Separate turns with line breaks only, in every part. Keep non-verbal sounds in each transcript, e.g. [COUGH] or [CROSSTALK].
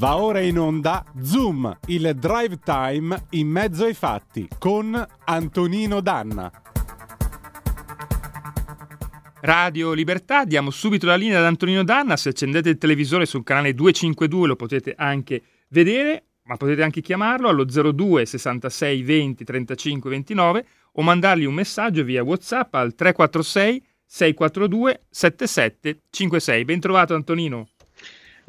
Va ora in onda Zoom, il drive time in mezzo ai fatti con Antonino Danna.
Radio Libertà, diamo subito la linea ad Antonino Danna, se accendete il televisore sul canale 252 lo potete anche vedere, ma potete anche chiamarlo allo 02 66 20 35 29 o mandargli un messaggio via WhatsApp al 346 642 7756. Ben trovato Antonino.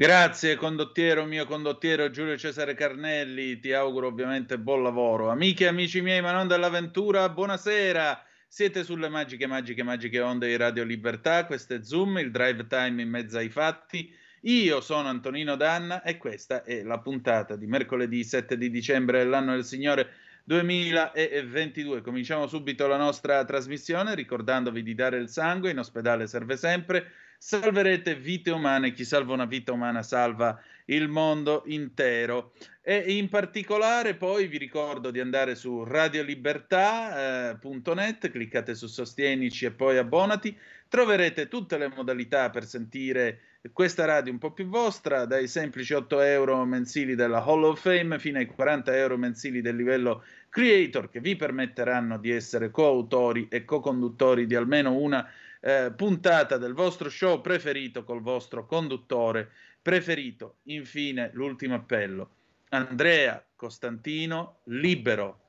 Grazie condottiero, mio condottiero Giulio Cesare Carnelli, ti auguro ovviamente buon lavoro. Amiche e amici miei, ma non dell'avventura, buonasera. Siete sulle magiche, magiche, magiche onde di Radio Libertà, questo è Zoom, il drive time in mezzo ai fatti. Io sono Antonino Danna e questa è la puntata di mercoledì 7 di dicembre dell'anno del Signore 2022. Cominciamo subito la nostra trasmissione ricordandovi di dare il sangue, in ospedale serve sempre salverete vite umane, chi salva una vita umana salva il mondo intero. E in particolare poi vi ricordo di andare su radiolibertà.net, eh, cliccate su Sostienici e poi abbonati, troverete tutte le modalità per sentire questa radio un po' più vostra, dai semplici 8 euro mensili della Hall of Fame fino ai 40 euro mensili del livello creator che vi permetteranno di essere coautori e co-conduttori di almeno una eh, puntata del vostro show preferito col vostro conduttore preferito. Infine, l'ultimo appello. Andrea Costantino, libero.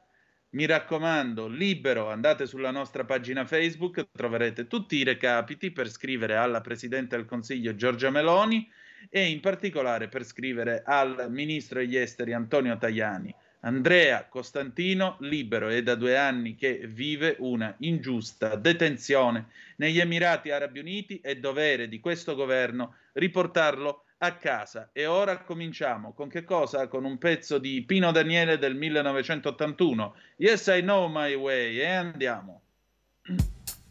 Mi raccomando, libero, andate sulla nostra pagina Facebook, troverete tutti i recapiti per scrivere alla Presidente del Consiglio Giorgia Meloni e in particolare per scrivere al Ministro degli Esteri Antonio Tajani. Andrea Costantino libero è da due anni che vive una ingiusta detenzione negli Emirati Arabi Uniti. È dovere di questo governo riportarlo a casa. E ora cominciamo con che cosa? Con un pezzo di Pino Daniele del 1981. Yes, I know my way. E andiamo. [CLEARS THROAT]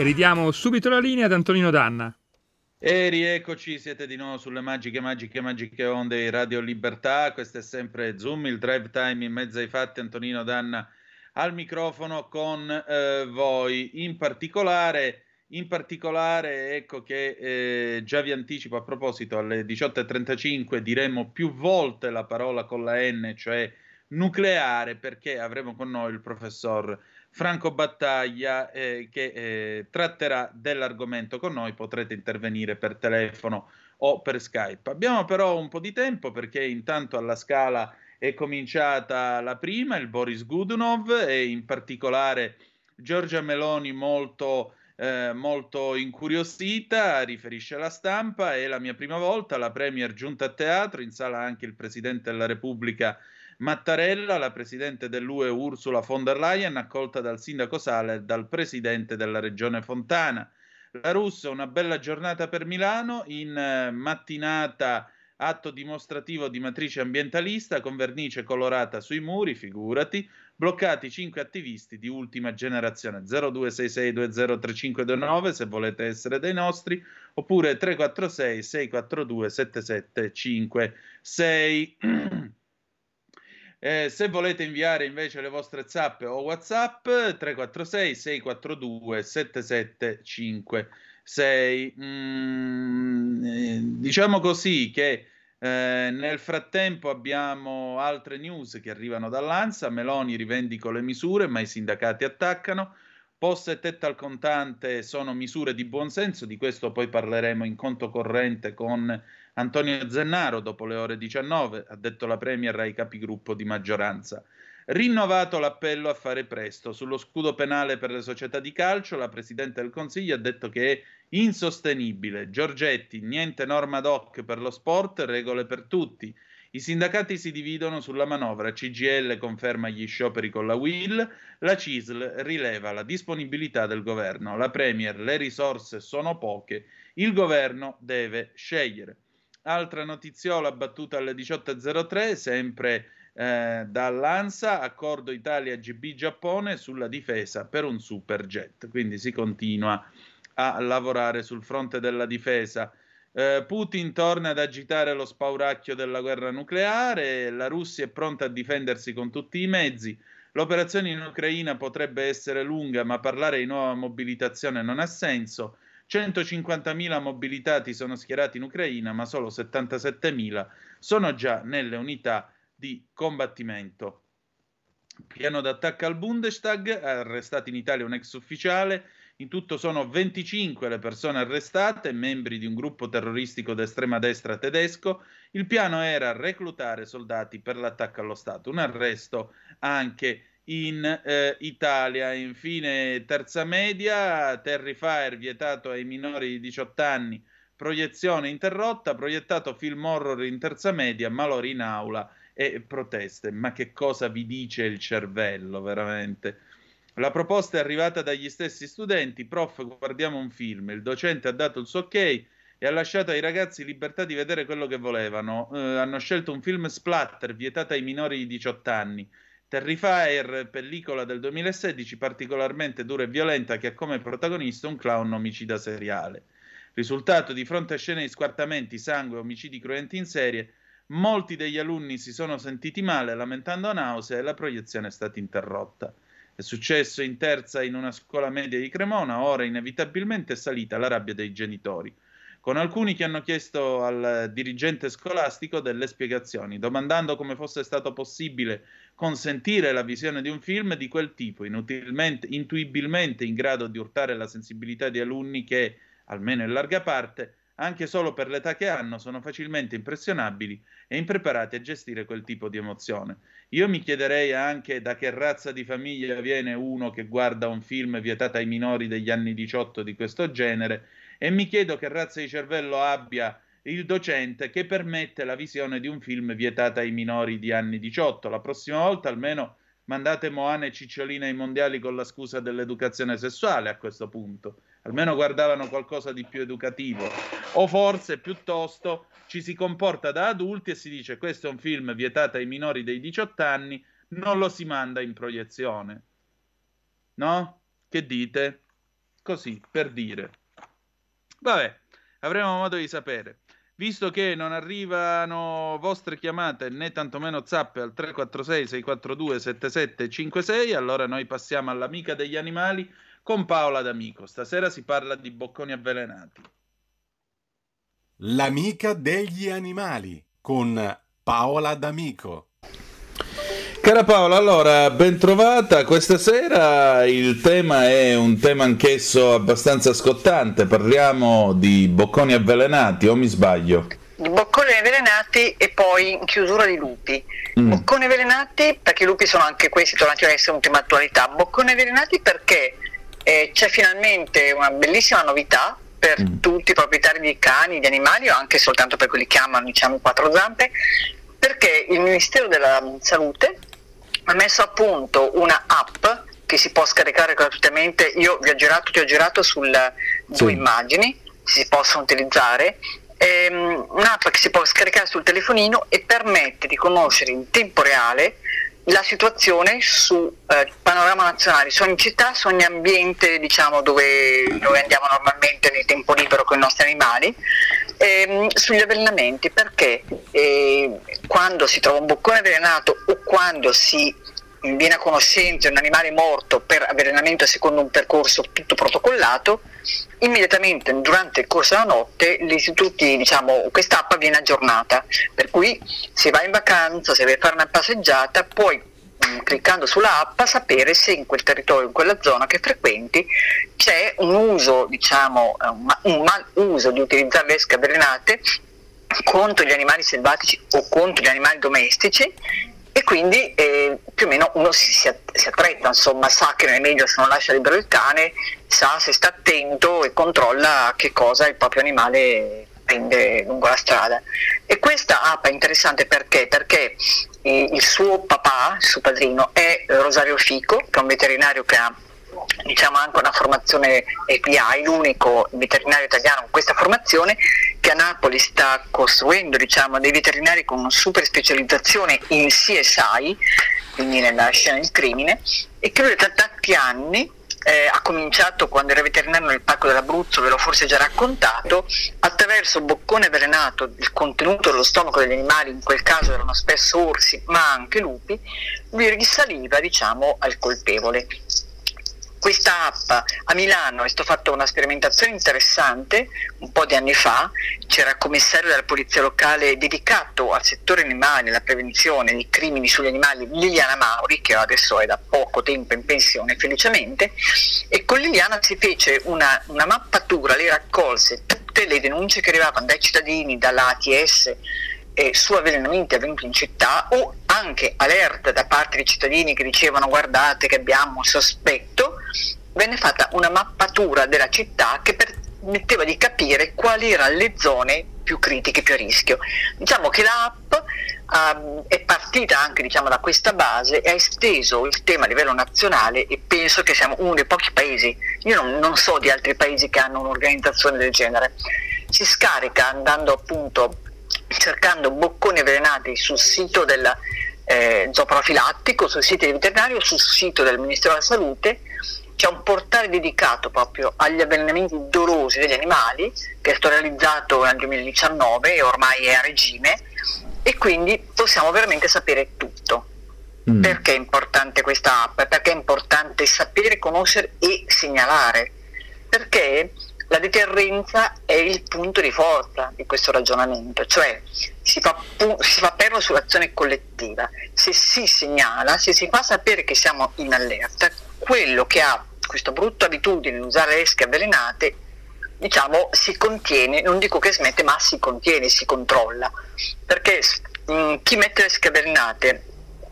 E ridiamo subito la linea ad Antonino Danna.
E rieccoci, siete di nuovo sulle magiche, magiche, magiche onde di Radio Libertà. Questo è sempre Zoom, il drive time in mezzo ai fatti. Antonino Danna al microfono con eh, voi. In particolare, in particolare, ecco che eh, già vi anticipo a proposito, alle 18.35 diremo più volte la parola con la N, cioè nucleare, perché avremo con noi il professor Franco Battaglia eh, che eh, tratterà dell'argomento con noi, potrete intervenire per telefono o per Skype. Abbiamo però un po' di tempo perché intanto alla scala è cominciata la prima, il Boris Gudunov e in particolare Giorgia Meloni molto, eh, molto incuriosita, riferisce alla stampa, è la mia prima volta, la Premier giunta a teatro, in sala anche il Presidente della Repubblica Mattarella, la presidente dell'UE Ursula von der Leyen, accolta dal sindaco Sale e dal presidente della regione Fontana. La Russa, una bella giornata per Milano, in eh, mattinata atto dimostrativo di matrice ambientalista con vernice colorata sui muri, figurati, bloccati cinque attivisti di ultima generazione 0266203529 se volete essere dei nostri, oppure 346 642 7756. Eh, se volete inviare invece le vostre zappe o WhatsApp 346 642 7756. Mm, eh, diciamo così che eh, nel frattempo abbiamo altre news che arrivano dall'ANSA. Meloni rivendico le misure, ma i sindacati attaccano. Posta e tetta al contante sono misure di buonsenso, di questo poi parleremo in conto corrente con Antonio Zennaro, dopo le ore 19, ha detto la Premier ai capigruppo di maggioranza. Rinnovato l'appello a fare presto. Sullo scudo penale per le società di calcio, la Presidente del Consiglio ha detto che è insostenibile. Giorgetti, niente norma ad hoc per lo sport, regole per tutti. I sindacati si dividono sulla manovra, CGL conferma gli scioperi con la WIL, la CISL rileva la disponibilità del governo, la Premier le risorse sono poche, il governo deve scegliere. Altra notiziola battuta alle 18.03, sempre eh, dall'ANSA, accordo Italia-GB Giappone sulla difesa per un super jet. Quindi si continua a lavorare sul fronte della difesa. Eh, Putin torna ad agitare lo spauracchio della guerra nucleare, la Russia è pronta a difendersi con tutti i mezzi. L'operazione in Ucraina potrebbe essere lunga, ma parlare di nuova mobilitazione non ha senso. 150.000 mobilitati sono schierati in Ucraina, ma solo 77.000 sono già nelle unità di combattimento. Piano d'attacco al Bundestag, arrestato in Italia un ex ufficiale, in tutto sono 25 le persone arrestate, membri di un gruppo terroristico d'estrema destra tedesco. Il piano era reclutare soldati per l'attacco allo Stato. Un arresto anche in eh, Italia. Infine, terza media, Terrifier vietato ai minori di 18 anni, proiezione interrotta, proiettato film horror in terza media, malori in aula e proteste. Ma che cosa vi dice il cervello, veramente? La proposta è arrivata dagli stessi studenti, prof, guardiamo un film, il docente ha dato il suo ok e ha lasciato ai ragazzi libertà di vedere quello che volevano. Eh, hanno scelto un film splatter vietato ai minori di 18 anni Terrifier, pellicola del 2016 particolarmente dura e violenta che ha come protagonista un clown omicida seriale. Risultato di fronte a scene di squartamenti, sangue e omicidi cruenti in serie, molti degli alunni si sono sentiti male lamentando nausea e la proiezione è stata interrotta. È successo in terza in una scuola media di Cremona, ora inevitabilmente è salita la rabbia dei genitori con alcuni che hanno chiesto al dirigente scolastico delle spiegazioni, domandando come fosse stato possibile consentire la visione di un film di quel tipo, intuibilmente in grado di urtare la sensibilità di alunni che, almeno in larga parte, anche solo per l'età che hanno, sono facilmente impressionabili e impreparati a gestire quel tipo di emozione. Io mi chiederei anche da che razza di famiglia viene uno che guarda un film vietato ai minori degli anni 18 di questo genere e mi chiedo che razza di cervello abbia il docente che permette la visione di un film vietata ai minori di anni 18. La prossima volta almeno mandate Moana e Cicciolina ai mondiali con la scusa dell'educazione sessuale a questo punto almeno guardavano qualcosa di più educativo, o forse piuttosto ci si comporta da adulti e si dice questo è un film vietato ai minori dei 18 anni, non lo si manda in proiezione. No? Che dite? Così, per dire. Vabbè, avremo modo di sapere. Visto che non arrivano vostre chiamate né tantomeno zappe al 346 642 7756, allora noi passiamo all'amica degli animali con Paola D'Amico. Stasera si parla di bocconi avvelenati.
L'amica degli animali con Paola D'Amico.
Cara Paola, allora, ben trovata. Questa sera il tema è un tema anch'esso abbastanza scottante. Parliamo di bocconi avvelenati, o mi sbaglio?
Di bocconi avvelenati e poi in chiusura di lupi. Mm. Bocconi avvelenati perché i lupi sono anche questi tornati a essere un tema attualità. Bocconi avvelenati perché eh, c'è finalmente una bellissima novità per mm. tutti i proprietari di cani, di animali o anche soltanto per quelli che amano diciamo quattro zampe, perché il Ministero della Salute ha messo a punto una app che si può scaricare gratuitamente. Io vi ho girato, ti ho girato sulle sì. due immagini, si possono utilizzare. Ehm, un'app che si può scaricare sul telefonino e permette di conoscere in tempo reale la situazione su eh, panorama nazionale, su ogni città, su ogni ambiente diciamo, dove, dove, andiamo normalmente nel tempo libero con i nostri animali, ehm, sugli avvelenamenti, perché eh, quando si trova un boccone avvelenato o quando si viene a conoscenza di un animale morto per avvelenamento secondo un percorso tutto protocollato, immediatamente durante il corso della notte diciamo, quest'app viene aggiornata, per cui se vai in vacanza, se a fare una passeggiata, puoi mm, cliccando sulla app sapere se in quel territorio, in quella zona che frequenti c'è un uso, diciamo, un mal uso di utilizzare le esche avvelenate contro gli animali selvatici o contro gli animali domestici e quindi eh, più o meno uno si, si, attrezza, insomma, sa che non è meglio se non lascia libero il cane, sa se sta attento e controlla che cosa il proprio animale prende lungo la strada. E questa app è interessante perché? Perché eh, il suo papà, il suo padrino, è Rosario Fico, che è un veterinario che ha diciamo anche una formazione API, l'unico veterinario italiano con questa formazione che a Napoli sta costruendo diciamo, dei veterinari con una super specializzazione in CSI, quindi nella scena del crimine, e che lui da tanti anni eh, ha cominciato quando era veterinario nel Parco dell'Abruzzo, ve l'ho forse già raccontato, attraverso boccone avvelenato, il contenuto dello stomaco degli animali, in quel caso erano spesso orsi, ma anche lupi, lui risaliva diciamo, al colpevole questa app a Milano è stata fatta una sperimentazione interessante un po' di anni fa, c'era il commissario della polizia locale dedicato al settore animali, alla prevenzione dei crimini sugli animali, Liliana Mauri, che adesso è da poco tempo in pensione felicemente, e con Liliana si fece una, una mappatura, lei raccolse tutte le denunce che arrivavano dai cittadini, dalla ATS, eh, su avvelenamenti avvenuti in città o anche alerte da parte dei cittadini che dicevano guardate che abbiamo sospetto, venne fatta una mappatura della città che permetteva di capire quali erano le zone più critiche, più a rischio. Diciamo che l'app um, è partita anche diciamo, da questa base e ha esteso il tema a livello nazionale e penso che siamo uno dei pochi paesi, io non, non so di altri paesi che hanno un'organizzazione del genere. Si scarica andando appunto cercando bocconi avvelenati sul sito del eh, zooprofilattico, sul sito del veterinario, sul sito del Ministero della Salute. C'è un portale dedicato proprio agli avvelenamenti dolosi degli animali che è stato realizzato nel 2019 e ormai è a regime e quindi possiamo veramente sapere tutto. Mm. Perché è importante questa app? Perché è importante sapere, conoscere e segnalare. Perché la deterrenza è il punto di forza di questo ragionamento, cioè si fa, si fa perno sull'azione collettiva. Se si segnala, se si fa sapere che siamo in allerta, quello che ha questa brutta abitudine di usare esche avvelenate diciamo si contiene, non dico che smette, ma si contiene, si controlla, perché mh, mm, chi mette le scadenate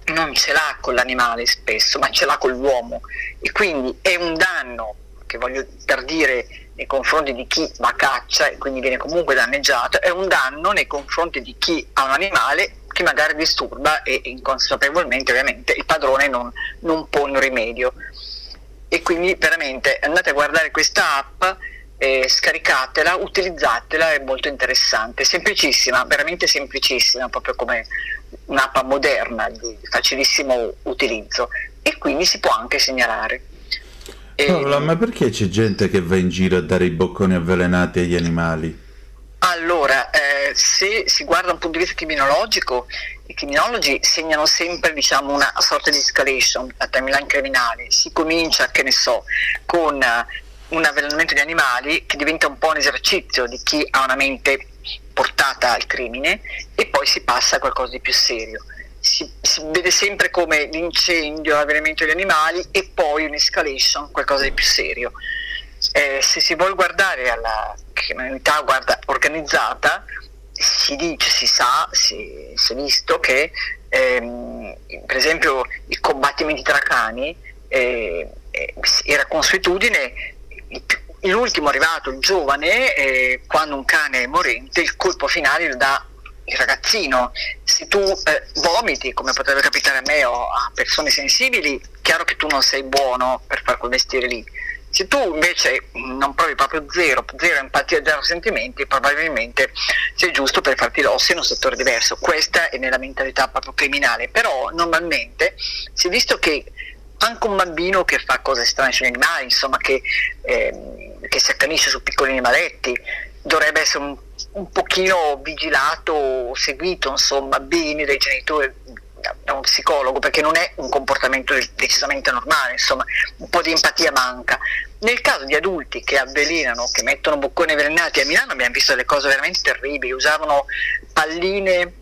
non ce l'ha con l'animale spesso, ma ce l'ha con l'uomo e quindi è un danno che voglio per dire nei confronti di chi va a caccia e quindi viene comunque danneggiato, è un danno nei confronti di chi ha un animale che magari disturba e inconsapevolmente ovviamente il padrone non, non pone rimedio. E quindi veramente andate a guardare questa app eh, scaricatela, utilizzatela, è molto interessante, semplicissima, veramente semplicissima, proprio come un'app moderna di facilissimo utilizzo e quindi si può anche segnalare.
Paola, ma perché c'è gente che va in giro a dare i bocconi avvelenati agli animali?
Allora, eh, se si guarda da un punto di vista criminologico, i criminologi segnano sempre diciamo, una sorta di escalation a timeline criminale. Si comincia, che ne so, con un avvelenamento di animali che diventa un po' un esercizio di chi ha una mente portata al crimine e poi si passa a qualcosa di più serio. Si, si vede sempre come l'incendio, l'avvelenamento di animali e poi un'escalation, qualcosa di più serio. Eh, se si vuole guardare alla criminalità guarda, organizzata, si dice, si sa, si, si è visto che ehm, per esempio i combattimenti tra cani eh, eh, era consuetudine l'ultimo arrivato, il giovane, eh, quando un cane è morente, il colpo finale lo dà il ragazzino. Se tu eh, vomiti, come potrebbe capitare a me o a persone sensibili, chiaro che tu non sei buono per fare quel mestiere lì. Se tu invece non provi proprio zero, zero empatia, zero sentimenti, probabilmente sei giusto per farti l'osso in un settore diverso. Questa è nella mentalità proprio criminale, però normalmente si è visto che anche un bambino che fa cose strane sugli animali, insomma, che, eh, che si accanisce su piccoli animaletti, dovrebbe essere un, un pochino vigilato, seguito, insomma, bene dai genitori, da uno psicologo, perché non è un comportamento decisamente normale, insomma, un po' di empatia manca. Nel caso di adulti che avvelenano, che mettono bocconi avvelenati, a Milano abbiamo visto delle cose veramente terribili, usavano palline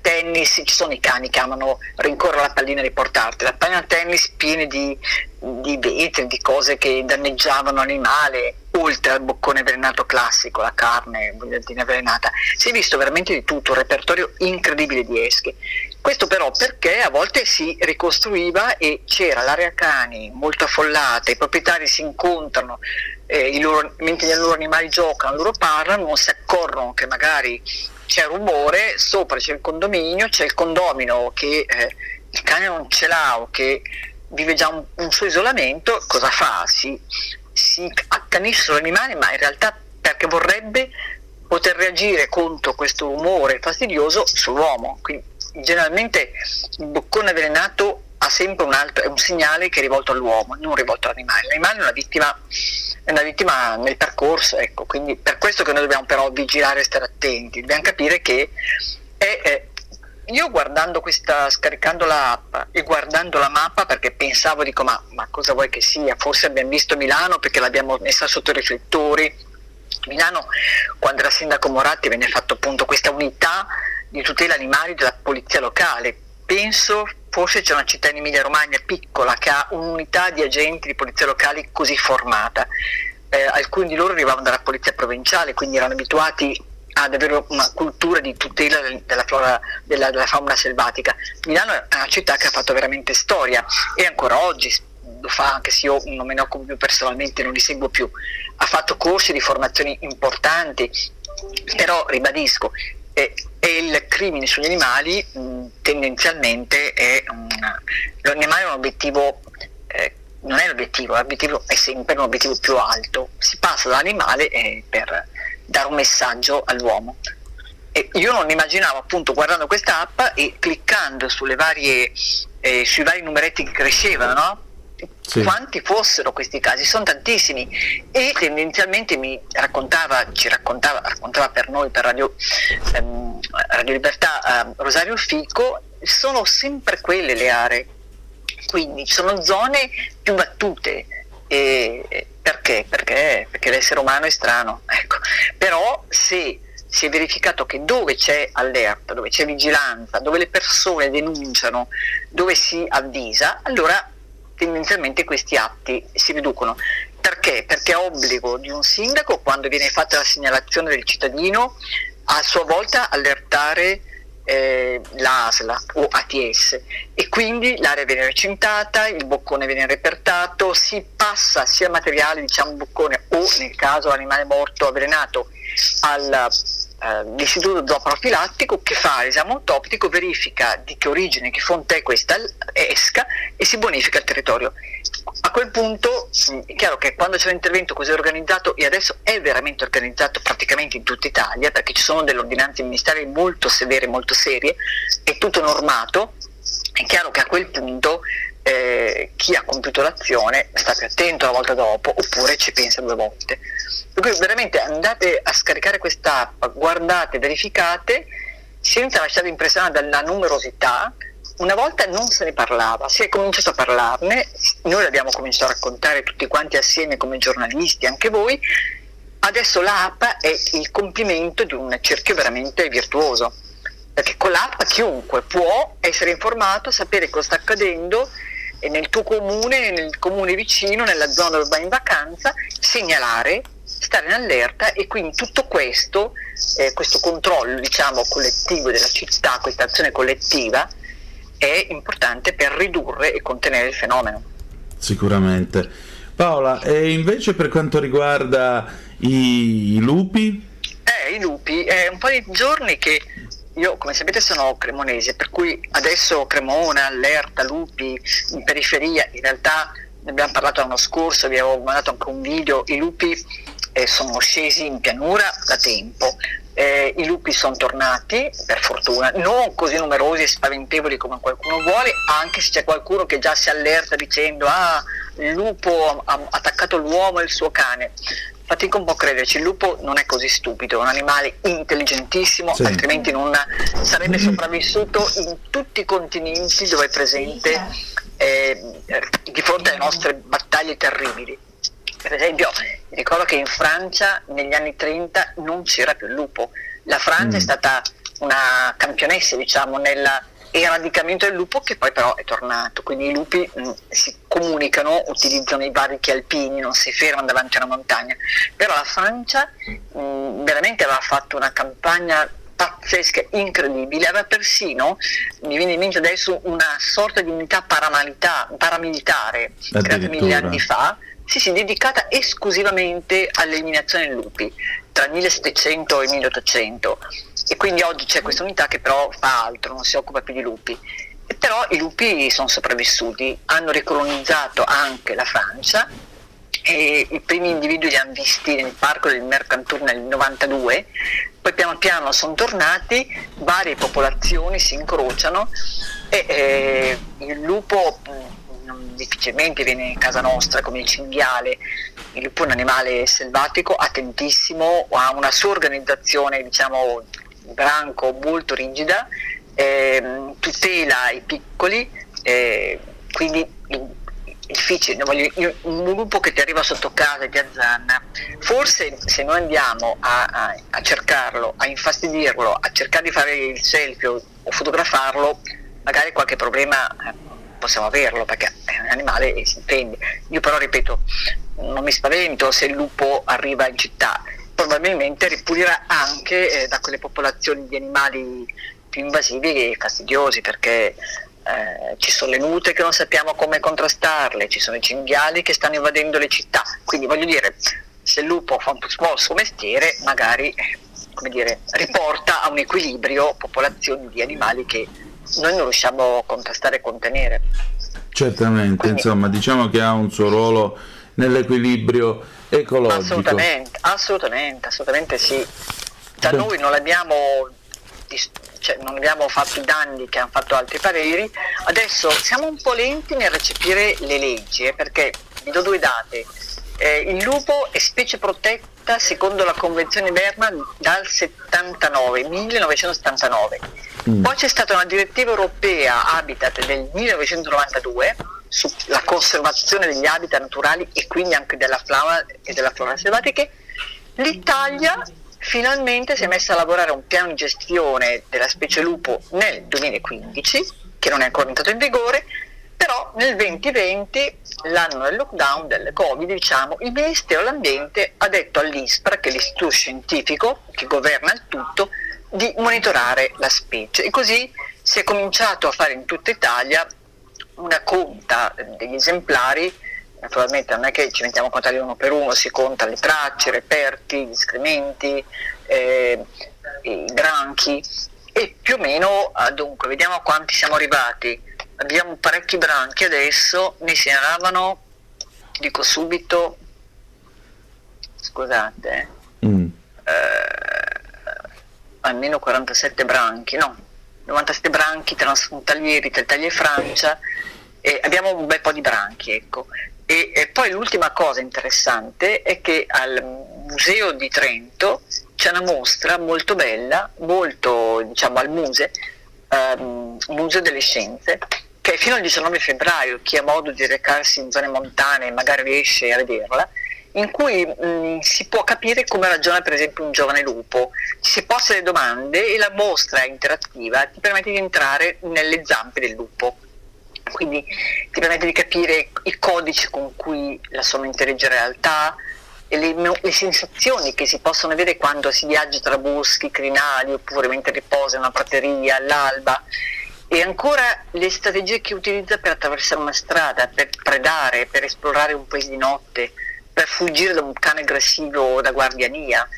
tennis ci sono i cani che amano rincorrere la pallina e riportarti. La pallina tennis piena di, di vetri, di cose che danneggiavano l'animale, oltre al boccone avvelenato classico, la carne bugliantina avvelenata. Si è visto veramente di tutto, un repertorio incredibile di esche. Questo però perché a volte si ricostruiva e c'era l'area cani molto affollata, i proprietari si incontrano, eh, loro, mentre i loro animali giocano, loro parlano, si accorgono che magari c'è rumore, sopra c'è il condominio, c'è il condomino che eh, il cane non ce l'ha o che vive già un, un suo isolamento, cosa fa? Si, si accanisce sull'animale, ma in realtà perché vorrebbe poter reagire contro questo rumore fastidioso sull'uomo. Quindi, generalmente il boccone avvelenato ha sempre un altro, è un segnale che è rivolto all'uomo, non rivolto all'animale. L'animale è una vittima una vittima nel percorso, ecco, quindi per questo che noi dobbiamo però vigilare e stare attenti, dobbiamo capire che è, è, io guardando questa, scaricando l'app e guardando la mappa perché pensavo, dico ma, ma cosa vuoi che sia, forse abbiamo visto Milano perché l'abbiamo messa sotto i riflettori, Milano quando era sindaco Moratti venne fatto appunto questa unità di tutela animali della polizia locale, penso forse c'è una città in Emilia Romagna piccola che ha un'unità di agenti di polizia locali così formata. Eh, alcuni di loro arrivavano dalla polizia provinciale, quindi erano abituati ad avere una cultura di tutela della, flora, della, della fauna selvatica. Milano è una città che ha fatto veramente storia e ancora oggi lo fa, anche se io non me ne occupo più personalmente, non li seguo più. Ha fatto corsi di formazioni importanti, però ribadisco, eh, e il crimine sugli animali mh, tendenzialmente è un, l'animale è un obiettivo eh, non è l'obiettivo, l'obiettivo è sempre un obiettivo più alto, si passa dall'animale eh, per dare un messaggio all'uomo. E io non immaginavo appunto guardando questa app e cliccando varie, eh, sui vari numeretti che crescevano, no? Sì. quanti fossero questi casi, sono tantissimi e tendenzialmente mi raccontava, ci raccontava, raccontava per noi, per Radio, ehm, Radio Libertà, eh, Rosario Fico, sono sempre quelle le aree, quindi ci sono zone più battute. E, perché? perché? Perché l'essere umano è strano, [LAUGHS] ecco. però se si è verificato che dove c'è allerta, dove c'è vigilanza, dove le persone denunciano, dove si avvisa, allora tendenzialmente questi atti si riducono. Perché? Perché è obbligo di un sindaco quando viene fatta la segnalazione del cittadino a sua volta allertare eh, l'ASLA o ATS e quindi l'area viene recintata, il boccone viene repertato, si passa sia materiale, diciamo boccone o nel caso animale morto avvelenato all'istituto eh, zooprofilattico che fa l'esame autoptico, verifica di che origine, che fonte è questa esca e si bonifica il territorio. A quel punto è chiaro che quando c'è un intervento così organizzato e adesso è veramente organizzato praticamente in tutta Italia perché ci sono delle ordinanze ministeriali molto severe, molto serie, è tutto normato, è chiaro che a quel punto eh, chi ha compiuto l'azione sta più attento la volta dopo oppure ci pensa due volte. Per cui veramente andate a scaricare questa app, guardate, verificate senza lasciare impressionare dalla numerosità. Una volta non se ne parlava, si è cominciato a parlarne, noi l'abbiamo cominciato a raccontare tutti quanti assieme come giornalisti, anche voi. Adesso l'app è il compimento di un cerchio veramente virtuoso perché con l'app chiunque può essere informato, sapere cosa sta accadendo nel tuo comune, nel comune vicino, nella zona dove vai in vacanza, segnalare, stare in allerta e quindi tutto questo, eh, questo controllo diciamo, collettivo della città, questa azione collettiva è importante per ridurre e contenere il fenomeno.
Sicuramente. Paola, e invece per quanto riguarda i, i lupi?
Eh, i lupi, è un po' di giorni che io, come sapete, sono cremonese, per cui adesso Cremona, Allerta, Lupi, in periferia, in realtà ne abbiamo parlato l'anno scorso, vi avevo mandato anche un video, i lupi eh, sono scesi in pianura da tempo, eh, i lupi sono tornati, per fortuna, non così numerosi e spaventevoli come qualcuno vuole, anche se c'è qualcuno che già si allerta dicendo ah, il lupo ha attaccato l'uomo e il suo cane fatica un po' a crederci, il lupo non è così stupido, è un animale intelligentissimo, sì. altrimenti non sarebbe sopravvissuto in tutti i continenti dove è presente eh, di fronte alle nostre battaglie terribili. Per esempio, ricordo che in Francia negli anni 30 non c'era più il lupo. La Francia mm. è stata una campionessa, diciamo, nella e radicamento del lupo che poi però è tornato, quindi i lupi mh, mm, si comunicano, utilizzano i varichi alpini, non si fermano davanti a una montagna, però la Francia mh, mm, veramente aveva fatto una campagna pazzesca, incredibile, aveva persino, mi viene in mente adesso, una sorta di unità paramilitare creata mille anni fa, sì, sì, dedicata esclusivamente all'eliminazione dei lupi tra il 1700 e il 1800 e quindi oggi c'è questa unità che però fa altro, non si occupa più di lupi. E però i lupi sono sopravvissuti, hanno ricolonizzato anche la Francia e i primi individui li hanno visti nel parco del Mercantour nel 92, poi piano piano sono tornati, varie popolazioni si incrociano e eh, il lupo difficilmente viene in casa nostra come il cinghiale, il lupo è un animale selvatico, attentissimo, ha una sua organizzazione diciamo branco molto rigida, eh, tutela i piccoli, eh, quindi difficile, un lupo che ti arriva sotto casa e ti azzanna, forse se noi andiamo a, a, a, cercarlo, a infastidirlo, a cercare di fare il selfie o, o fotografarlo, magari qualche problema eh, possiamo averlo perché è un animale e si intende. Io però ripeto, non mi spavento se il lupo arriva in città, probabilmente ripulirà anche eh, da quelle popolazioni di animali più invasivi e fastidiosi perché eh, ci sono le nute che non sappiamo come contrastarle, ci sono i cinghiali che stanno invadendo le città, quindi voglio dire, se il lupo fa un po' il suo mestiere, magari eh, dire, riporta a un equilibrio popolazioni di animali che noi non riusciamo a contrastare e contenere.
Certamente, quindi, insomma, diciamo che ha un suo ruolo nell'equilibrio ecologico.
Assolutamente, assolutamente, assolutamente sì. Da Beh. noi non abbiamo, cioè, non abbiamo fatto i danni che hanno fatto altri pareri, adesso siamo un po' lenti nel recepire le leggi, eh, perché vi do due date. Eh, il lupo è specie protetta secondo la Convenzione Berman dal 79, 1979. Mm. Poi c'è stata una direttiva europea Habitat del 1992 sulla conservazione degli habitat naturali e quindi anche della fauna e della flora selvatiche, l'Italia finalmente si è messa a lavorare un piano di gestione della specie lupo nel 2015, che non è ancora entrato in vigore, Però nel 2020, l'anno del lockdown, del Covid, diciamo, il Ministero dell'Ambiente ha detto all'ISPRA, che è l'istituto scientifico che governa il tutto, di monitorare la specie. E così si è cominciato a fare in tutta Italia una conta degli esemplari, naturalmente non è che ci mettiamo a contare uno per uno, si conta le tracce, i reperti, gli escrementi, eh, i granchi. E più o meno, ah, dunque, vediamo a quanti siamo arrivati. Abbiamo parecchi branchi adesso, ne segnalavano, dico subito, scusate, mm. eh, almeno 47 branchi, no, 97 branchi transfrontalieri tra Italia e Francia, e abbiamo un bel po' di branchi, ecco. E, e, poi l'ultima cosa interessante è che al Museo di Trento c'è una mostra molto bella, molto diciamo al Muse, um, Museo delle Scienze, che fino al 19 febbraio chi ha modo di recarsi in zone montane magari riesce a vederla, in cui mh, si può capire come ragiona per esempio un giovane lupo, ci si posa le domande e la mostra interattiva ti permette di entrare nelle zampe del lupo. Quindi ti permette di capire i codici con cui la sua mente legge realtà, le, le, sensazioni che si possono avere quando si viaggia tra boschi, crinali oppure mentre riposa in una prateria all'alba. E ancora le strategie che utilizza per attraversare una strada, per predare, per esplorare un paese di notte, per fuggire da un cane aggressivo da guardiania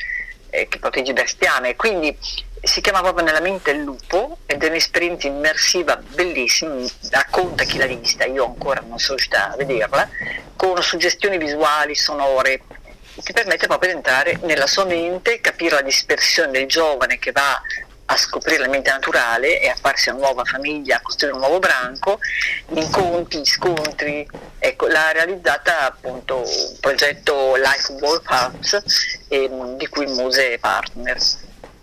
eh, che protegge bestiame. Quindi si chiama proprio nella mente il lupo ed è un'esperienza immersiva bellissima, racconta chi l'ha vista, io ancora non sono riuscita a vederla, con suggestioni visuali, sonore, ti permette proprio di entrare nella sua mente, capire la dispersione del giovane che va a scoprire la mente naturale e a farsi una nuova famiglia, a costruire un nuovo branco, incontri, scontri. Ecco, l'ha realizzata appunto un progetto Life World Parks eh, di cui il Muse è partner.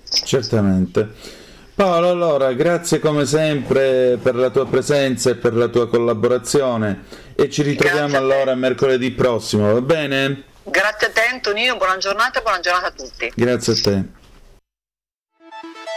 Certamente. Paolo, allora, grazie come sempre per la tua presenza e per la tua collaborazione e ci ritroviamo allora mercoledì prossimo, va bene?
Grazie a te Antonino, buona giornata e buona giornata a tutti.
Grazie a te.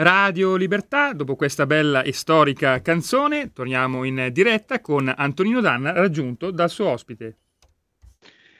Radio Libertà, dopo questa bella e storica canzone, torniamo in diretta con Antonino Danna raggiunto dal suo ospite.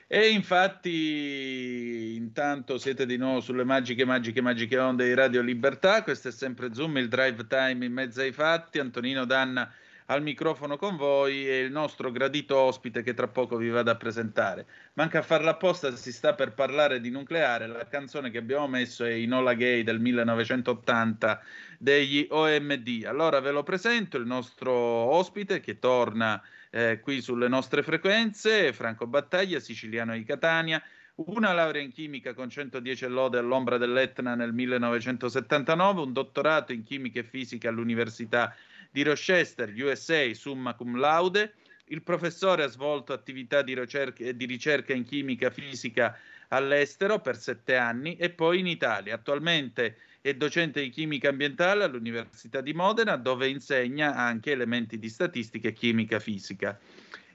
E infatti, intanto siete di nuovo sulle magiche, magiche, magiche onde di Radio Libertà. Questo è sempre Zoom, il drive time in mezzo ai fatti. Antonino Danna al microfono con voi e il nostro gradito ospite che tra poco vi vado a presentare. Manca a farla apposta, si sta per parlare di nucleare. La canzone che abbiamo messo è Inola Gay del 1980 degli OMD. Allora ve lo presento, il nostro ospite che torna eh, qui sulle nostre frequenze, Franco Battaglia, siciliano di Catania, una laurea in chimica con 110 lode all'ombra dell'Etna nel 1979, un dottorato in chimica e fisica all'Università di Rochester, USA, summa cum laude. Il professore ha svolto attività di ricerca, di ricerca in chimica fisica all'estero per sette anni e poi in Italia. Attualmente è docente di chimica ambientale all'Università di Modena, dove insegna anche elementi di statistica e chimica fisica.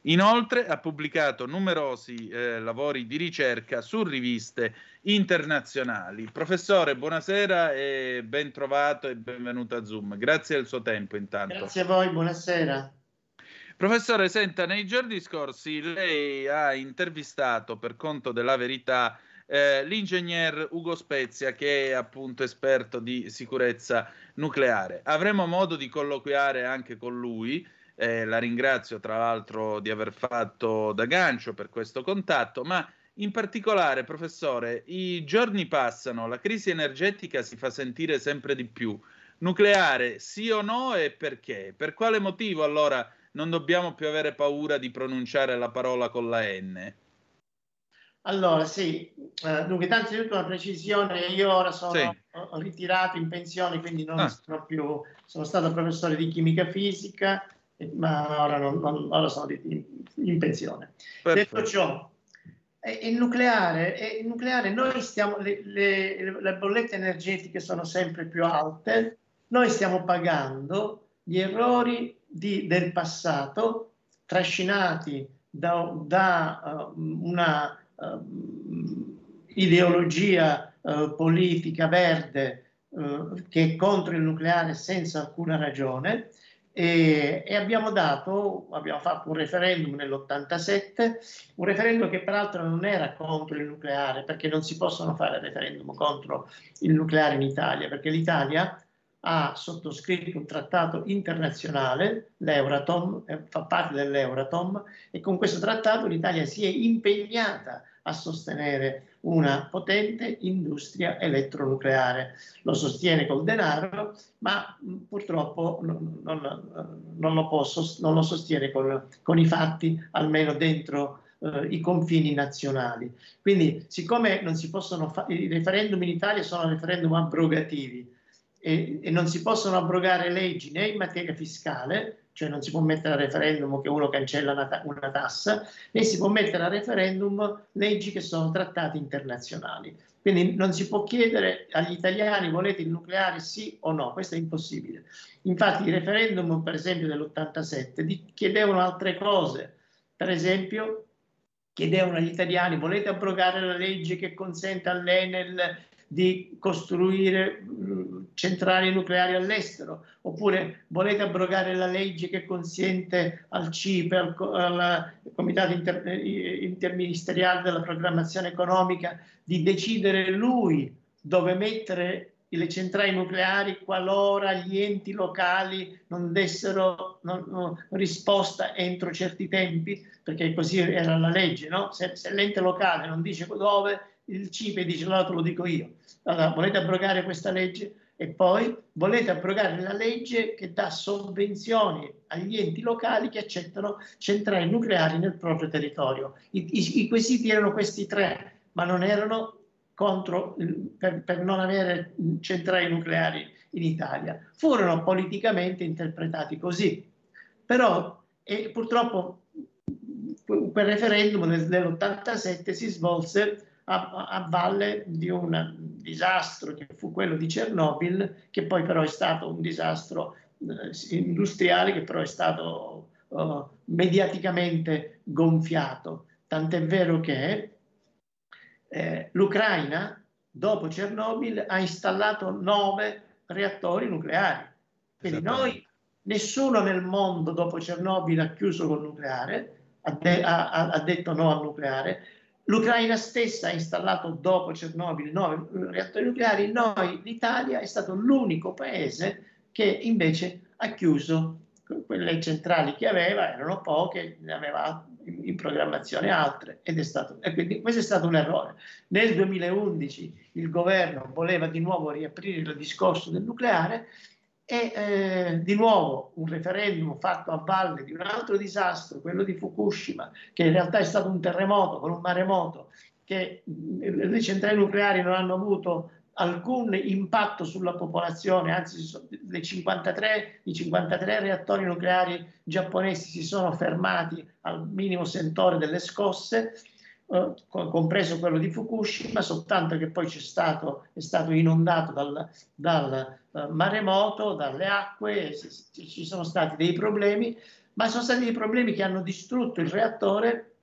Inoltre ha pubblicato numerosi eh, lavori di ricerca su riviste internazionali. Professore, buonasera e ben trovato e benvenuto a Zoom. Grazie del suo tempo intanto.
Grazie a voi, buonasera.
Professore, senta, nei giorni scorsi lei ha intervistato per conto della verità eh, l'ingegner Ugo Spezia, che è appunto esperto di sicurezza nucleare. Avremo modo di colloquiare anche con lui. Eh, la ringrazio tra l'altro di aver fatto da gancio per questo contatto, ma in particolare, professore, i giorni passano, la crisi energetica si fa sentire sempre di più. Nucleare sì o no e perché? Per quale motivo allora non dobbiamo più avere paura di pronunciare la parola con la N?
Allora, sì, uh, dunque, tanto di una precisione, io ora sono sì. ritirato in pensione, quindi non ah. sono più, sono stato professore di chimica fisica, ma ora, non, non, ora sono in, in pensione. Perfetto. Detto ciò, il nucleare, il nucleare noi stiamo, le, le, le, bollette energetiche sono sempre più alte, noi stiamo pagando gli errori di, del passato trascinati da, da uh, una uh, ideologia uh, politica verde che è contro il nucleare senza alcuna ragione e, e, abbiamo dato, abbiamo fatto un referendum nell'87, un referendum che peraltro non era contro il nucleare, perché non si possono fare referendum contro il nucleare in Italia, perché l'Italia ha sottoscritto un trattato internazionale, l'Euratom, eh, fa parte dell'Euratom, e con questo trattato l'Italia si è impegnata a sostenere una potente industria elettronucleare. Lo sostiene col denaro, ma purtroppo non, non, lo, posso, non lo, sostiene con, con, i fatti, almeno dentro eh, i confini nazionali. Quindi, siccome non si possono fa- i referendum in Italia sono referendum abrogativi e, e non si possono abrogare leggi né in materia fiscale, cioè non si può mettere a referendum che uno cancella una, una, tassa, né si può mettere a referendum leggi che sono trattati internazionali. Quindi non si può chiedere agli italiani volete il nucleare sì o no, questo è impossibile. Infatti i referendum, per esempio dell'87, chiedevano altre cose, per esempio chiedevano agli italiani volete abrogare la legge che consente all'Enel di costruire centrali nucleari all'estero, oppure volete abrogare la legge che consente al CIPE, al, al Comitato Inter, Interministeriale della Programmazione Economica, di decidere lui dove mettere le centrali nucleari qualora gli enti locali non dessero non, non, risposta entro certi tempi, perché così era la legge, no? se, se l'ente locale non dice dove, il CIPE dice allora te lo dico io. Allora, volete abrogare questa legge? E poi volete abrogare la legge che dà sovvenzioni agli enti locali che accettano centrali nucleari nel proprio territorio. I, i, i quesiti erano questi tre, ma non erano contro, per, per non avere centrali nucleari in Italia. Furono politicamente interpretati così. Però e purtroppo quel referendum dell'87 si svolse a, a, valle di un disastro che fu quello di Chernobyl, che poi però è stato un disastro eh, industriale, che però è stato uh, mediaticamente gonfiato. Tant'è vero che eh, l'Ucraina, dopo Chernobyl, ha installato nove reattori nucleari. Quindi noi, nessuno nel mondo dopo Chernobyl ha chiuso col nucleare, ha, de- ha, ha detto no al nucleare. L'Ucraina stessa ha installato dopo Chernobyl nove reattori nucleari, noi, l'Italia, è stato l'unico paese che invece ha chiuso quelle centrali che aveva, erano poche, ne aveva in programmazione altre ed è stato, e quindi questo è stato un errore. Nel 2011 il governo voleva di nuovo riaprire il discorso del nucleare e eh, di nuovo un referendum fatto a valle di un altro disastro, quello di Fukushima, che in realtà è stato un terremoto con un maremoto, che le centrali nucleari non hanno avuto alcun impatto sulla popolazione, anzi 53, i 53 reattori nucleari giapponesi si sono fermati al minimo sentore delle scosse, eh, compreso quello di Fukushima, soltanto che poi stato, è stato inondato dal, dal maremoto, dalle acque, ci sono stati dei problemi, ma sono stati dei problemi che hanno distrutto il reattore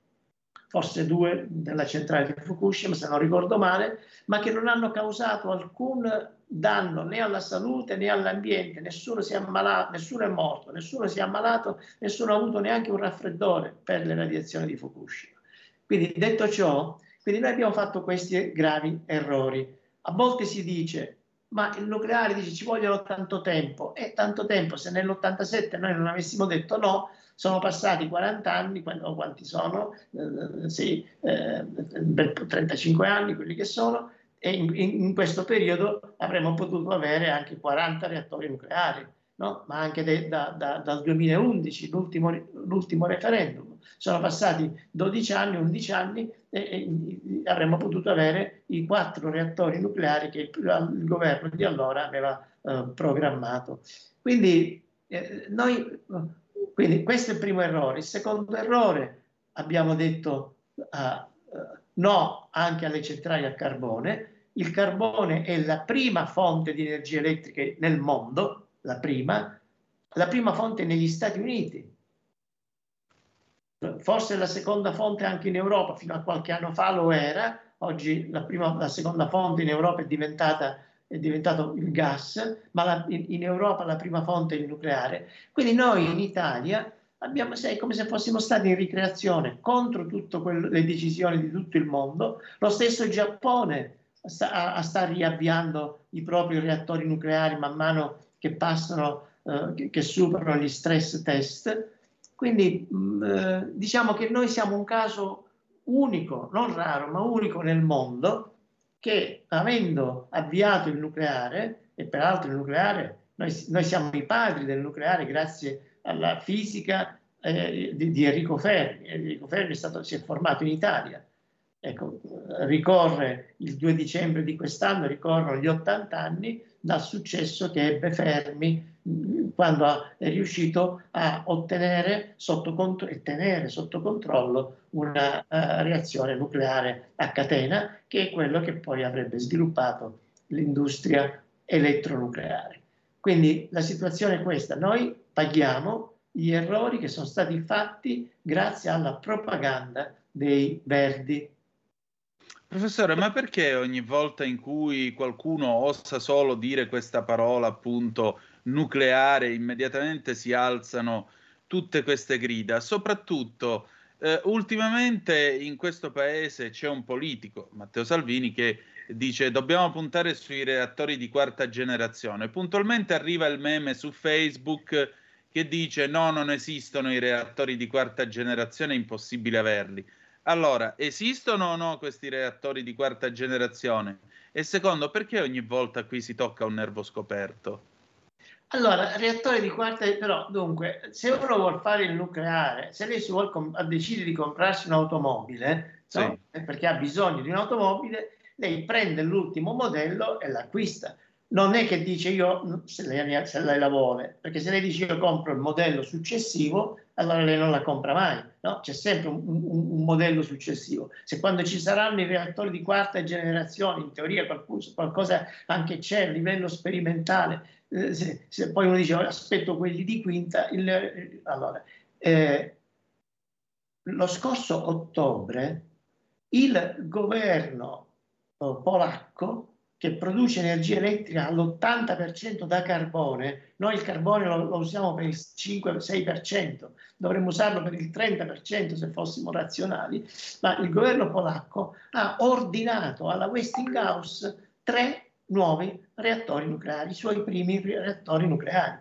forse due della centrale di Fukushima, se non ricordo male, ma che non hanno causato alcun danno né alla salute né all'ambiente, nessuno si è ammalato, nessuno è morto, nessuno si è ammalato, nessuno ha avuto neanche un raffreddore per le radiazioni di Fukushima. Quindi detto ciò, quindi noi abbiamo fatto questi gravi errori. A volte si dice ma il nucleare dice ci vogliono tanto tempo e tanto tempo se nell'87 noi non avessimo detto no sono passati 40 anni, o quanti sono? Eh, sì, eh, 35 anni, quelli che sono, e in, in, questo periodo avremmo potuto avere anche 40 reattori nucleari, no? ma anche de, da, da, dal 2011, l'ultimo, l'ultimo, referendum. Sono passati 12 anni, 11 anni e, e, avremmo potuto avere i quattro reattori nucleari che il, il governo di allora aveva eh, programmato. Quindi eh, noi quindi questo è il primo errore. Il secondo errore, abbiamo detto uh, uh, no anche alle centrali a carbone. Il carbone è la prima fonte di energia elettrica nel mondo, la prima, la prima fonte negli Stati Uniti. Forse la seconda fonte anche in Europa, fino a qualche anno fa lo era, oggi la, prima, la seconda fonte in Europa è diventata è diventato il gas, ma la, in, Europa la prima fonte è il nucleare. Quindi noi in Italia abbiamo, sei come se fossimo stati in ricreazione contro tutte le decisioni di tutto il mondo. Lo stesso Giappone sta, sta riavviando i propri reattori nucleari man mano che passano, eh, che, superano gli stress test. Quindi mh, mm, eh, diciamo che noi siamo un caso unico, non raro, ma unico nel mondo che avendo avviato il nucleare, e peraltro il nucleare, noi, noi siamo i padri del nucleare grazie alla fisica eh, di, di, Enrico Fermi, Enrico Fermi è stato, si è formato in Italia, ecco, ricorre il 2 dicembre di quest'anno, ricorrono gli 80 anni dal successo che ebbe Fermi quando è riuscito a ottenere sotto contro- e tenere sotto controllo una uh, reazione nucleare a catena, che è quello che poi avrebbe sviluppato l'industria elettronucleare. Quindi la situazione è questa, noi paghiamo gli errori che sono stati fatti grazie alla propaganda dei verdi.
Professore, ma perché ogni volta in cui qualcuno osa solo dire questa parola, appunto, nucleare, immediatamente si alzano tutte queste grida. Soprattutto, eh, ultimamente in questo paese c'è un politico, Matteo Salvini, che dice dobbiamo puntare sui reattori di quarta generazione. Puntualmente arriva il meme su Facebook che dice no, non esistono i reattori di quarta generazione, è impossibile averli. Allora, esistono o no questi reattori di quarta generazione? E secondo, perché ogni volta qui si tocca un nervo scoperto?
Allora, reattore di quarta, però, dunque, se uno vuole fare il nucleare, se lei si vuole com- decide di comprarsi un'automobile, sì. no? perché ha bisogno di un'automobile, lei prende l'ultimo modello e l'acquista. Non è che dice io, se lei, se lei la vuole, perché se lei dice io compro il modello successivo, allora lei non la compra mai, no? C'è sempre un, un, un, modello successivo. Se quando ci saranno i reattori di quarta generazione, in teoria qualcosa, qualcosa anche c'è a livello sperimentale, eh, se, se, poi uno dice oh, aspetto quelli di quinta, il, allora, eh, lo scorso ottobre il governo polacco che produce energia elettrica all'80% da carbone, noi il carbone lo, lo usiamo per il 5-6%, dovremmo usarlo per il 30% se fossimo razionali, ma il governo polacco ha ordinato alla Westinghouse tre nuovi reattori nucleari, i suoi primi reattori nucleari.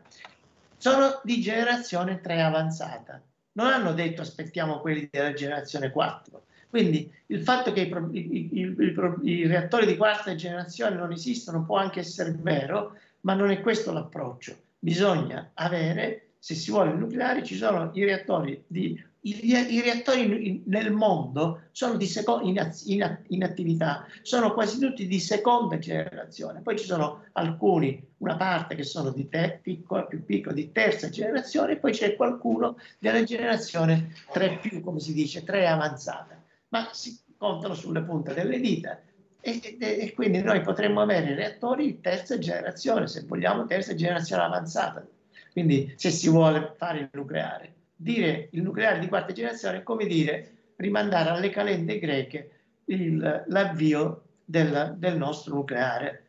Sono di generazione 3 avanzata. Non hanno detto aspettiamo quelli della generazione 4 quindi il fatto che i, i, i, i, reattori di quarta generazione non esistono può anche essere vero, ma non è questo l'approccio. Bisogna avere, se si vuole il nucleare, ci sono i reattori di i, reattori nel mondo sono in, attività, sono quasi tutti di seconda generazione, poi ci sono alcuni, una parte che sono di te, piccola, più piccola, di terza generazione, e poi c'è qualcuno della generazione 3 più, come si dice, 3 avanzata ma si contano sulle punte delle dita. E, e, e, quindi noi potremmo avere reattori di terza generazione, se vogliamo terza generazione avanzata. Quindi se si vuole fare il nucleare. Dire il nucleare di quarta generazione è come dire rimandare alle calende greche il, l'avvio del, del, nostro nucleare.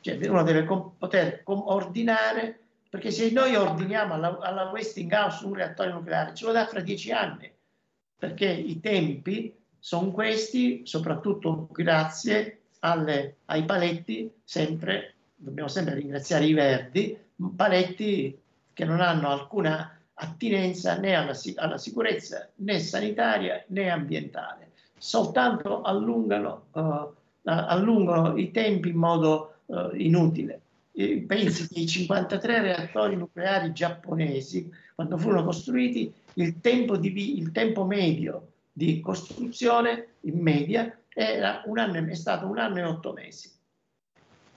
Cioè uno deve com- poter com- ordinare, perché se noi ordiniamo alla, alla Westinghouse un reattore nucleare, ce lo dà fra dieci anni, perché i tempi sono questi, soprattutto grazie alle, ai paletti, sempre, dobbiamo sempre ringraziare i verdi, paletti che non hanno alcuna attinenza né alla, alla sicurezza né sanitaria né ambientale, soltanto allungano, uh, allungano i tempi in modo uh, inutile. E pensi che i 53 reattori nucleari giapponesi, quando furono costruiti, il tempo, di, il tempo medio di costruzione in media era un anno, è stato un anno e otto mesi.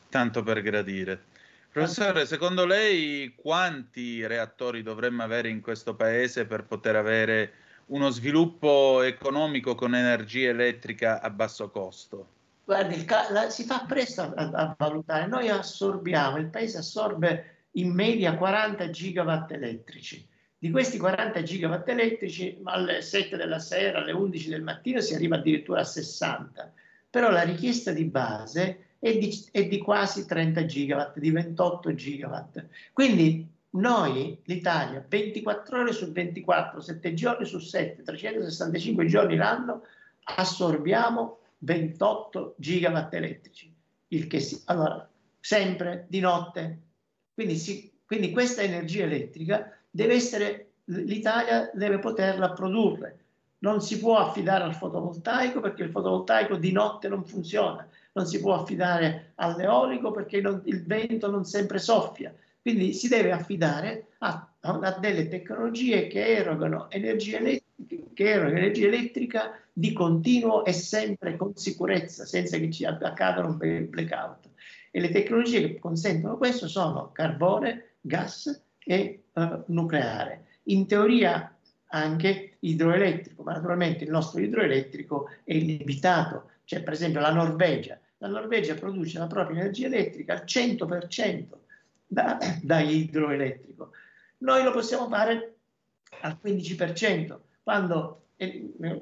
Tanto per gradire. Professore, secondo lei quanti reattori dovremmo avere in questo paese per poter avere uno sviluppo economico con energia elettrica a basso costo?
Guardi, la, si fa presto a, a, valutare. Noi assorbiamo, il paese assorbe in media 40 gigawatt elettrici. Di questi 40 gigawatt elettrici alle 7 della sera, alle 11 del mattino si arriva addirittura a 60, però la richiesta di base è di, è di quasi 30 gigawatt, di 28 gigawatt. Quindi noi, l'Italia, 24 ore su 24, 7 giorni su 7, 365 giorni l'anno, assorbiamo 28 gigawatt elettrici. Il che si, allora, sempre di notte. Quindi, si, quindi questa energia elettrica deve essere, l'Italia deve poterla produrre. Non si può affidare al fotovoltaico perché il fotovoltaico di notte non funziona, non si può affidare all'eolico perché non, il vento non sempre soffia. Quindi si deve affidare a, a delle tecnologie che erogano energia elettrica, che erogano energia elettrica di continuo e sempre con sicurezza, senza che ci accadano blackout. E le tecnologie che consentono questo sono carbone, gas e uh, nucleare. In teoria anche idroelettrico, ma naturalmente il nostro idroelettrico è limitato. C'è per esempio la Norvegia. La Norvegia produce la propria energia elettrica al 100% da, [COUGHS] da idroelettrico. Noi lo possiamo fare al 15%, quando eh, eh,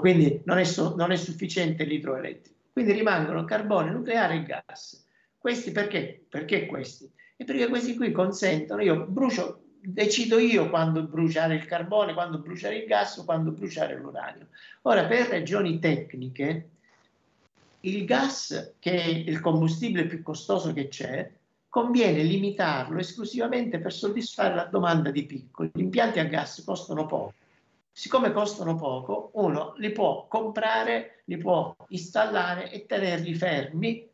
quindi non è, so, non è sufficiente l'idroelettrico. Quindi rimangono carbone, nucleare e gas. Questi perché? Perché questi? E perché questi qui consentono, io brucio, decido io quando bruciare il carbone, quando bruciare il gas quando bruciare l'uranio. Ora, per ragioni tecniche, il gas, che è il combustibile più costoso che c'è, conviene limitarlo esclusivamente per soddisfare la domanda di picco. Gli impianti a gas costano poco. Siccome costano poco, uno li può comprare, li può installare e tenerli fermi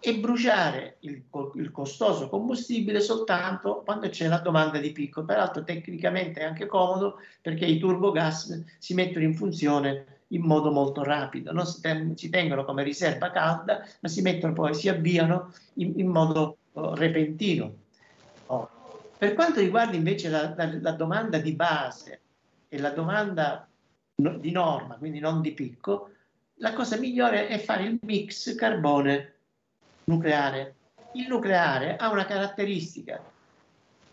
e bruciare il, il, costoso combustibile soltanto quando c'è la domanda di picco. Peraltro tecnicamente è anche comodo perché i turbogas si mettono in funzione in modo molto rapido, non si, ten- si tengono come riserva calda, ma si mettono poi, si avviano in, in modo oh, repentino. Oh. Per quanto riguarda invece la, la, la domanda di base e la domanda no, di norma, quindi non di picco, la cosa migliore è fare il mix carbone nucleare. Il nucleare ha una caratteristica.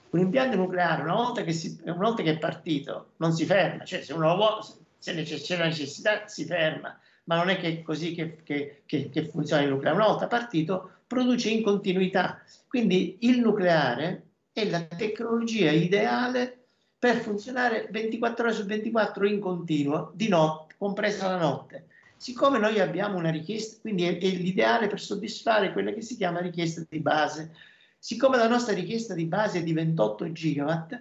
Un impianto nucleare, una volta che, si, una volta che è partito, non si ferma, cioè se uno vuole, se c'è la necessità, si ferma, ma non è che così che, che, che, che funziona il nucleare. Una volta partito, produce in continuità. Quindi il nucleare è la tecnologia ideale per funzionare 24 ore su 24 in continuo, di notte, compresa la notte. Siccome noi abbiamo una richiesta, quindi è, è l'ideale per soddisfare quella che si chiama richiesta di base. Siccome la nostra richiesta di base è di 28 gigawatt,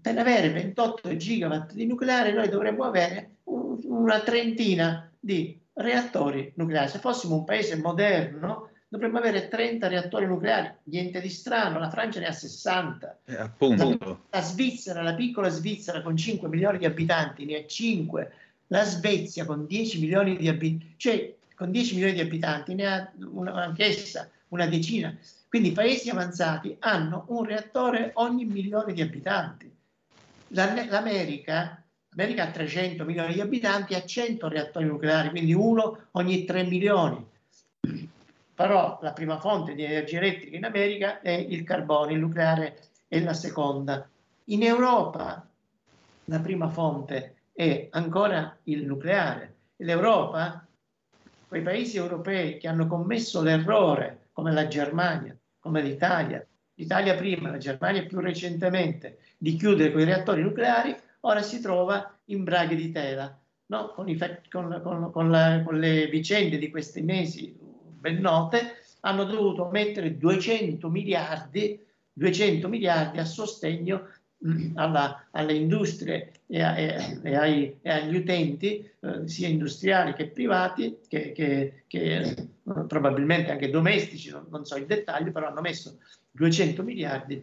per avere 28 gigawatt di nucleare noi dovremmo avere un, una trentina di reattori nucleari. Se fossimo un paese moderno, dovremmo avere 30 reattori nucleari, niente di strano, la Francia ne ha 60.
Eh.
La, la, Svizzera, la piccola Svizzera con 5 milioni di abitanti ne ha 5, la Svezia con 10 milioni di abitanti, cioè con 10 milioni di abitanti ne ha una, anch'essa una decina. Quindi i paesi avanzati hanno un reattore ogni milione di abitanti. L'America, l'America ha 300 milioni di abitanti, ha 100 reattori nucleari, quindi uno ogni 3 milioni però la prima fonte di energia elettrica in America è il carbone, il nucleare è la seconda. In Europa la prima fonte è ancora il nucleare. L'Europa, quei paesi europei che hanno commesso l'errore, come la Germania, come l'Italia, l'Italia prima, la Germania più recentemente, di chiudere quei reattori nucleari, ora si trova in braghe di tela. No? Con, i, con, con, con, la, con le vicende di questi mesi ben note, hanno dovuto mettere 200 miliardi, 200 miliardi a sostegno [CLEARS THROAT] alla, alle industrie e, a, e, ai, e, agli utenti, eh, sia industriali che privati, che, che, che eh, probabilmente anche domestici, non, non, so il dettaglio, però hanno messo 200 miliardi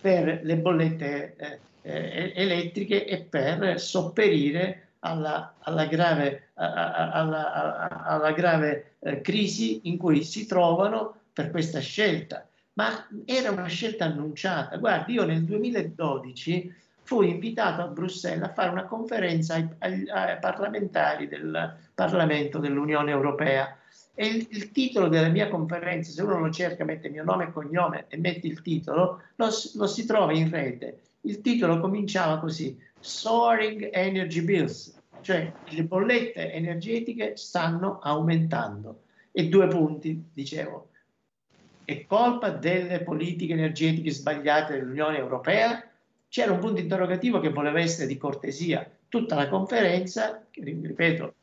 per le bollette eh, eh elettriche e per sopperire alla, alla grave, alla, alla grave eh, crisi in cui si trovano per questa scelta. Ma era una scelta annunciata. Guardi, io nel 2012 fui invitato a Bruxelles a fare una conferenza ai, ai, ai parlamentari del Parlamento dell'Unione Europea. E il, il, titolo della mia conferenza, se uno lo cerca, mette mio nome e cognome e mette il titolo, lo, lo si trova in rete. Il titolo cominciava così, soaring energy bills, cioè le bollette energetiche stanno aumentando. E due punti, dicevo, è colpa delle politiche energetiche sbagliate dell'Unione Europea? C'era un punto interrogativo che voleva essere di cortesia. Tutta la conferenza, ripeto,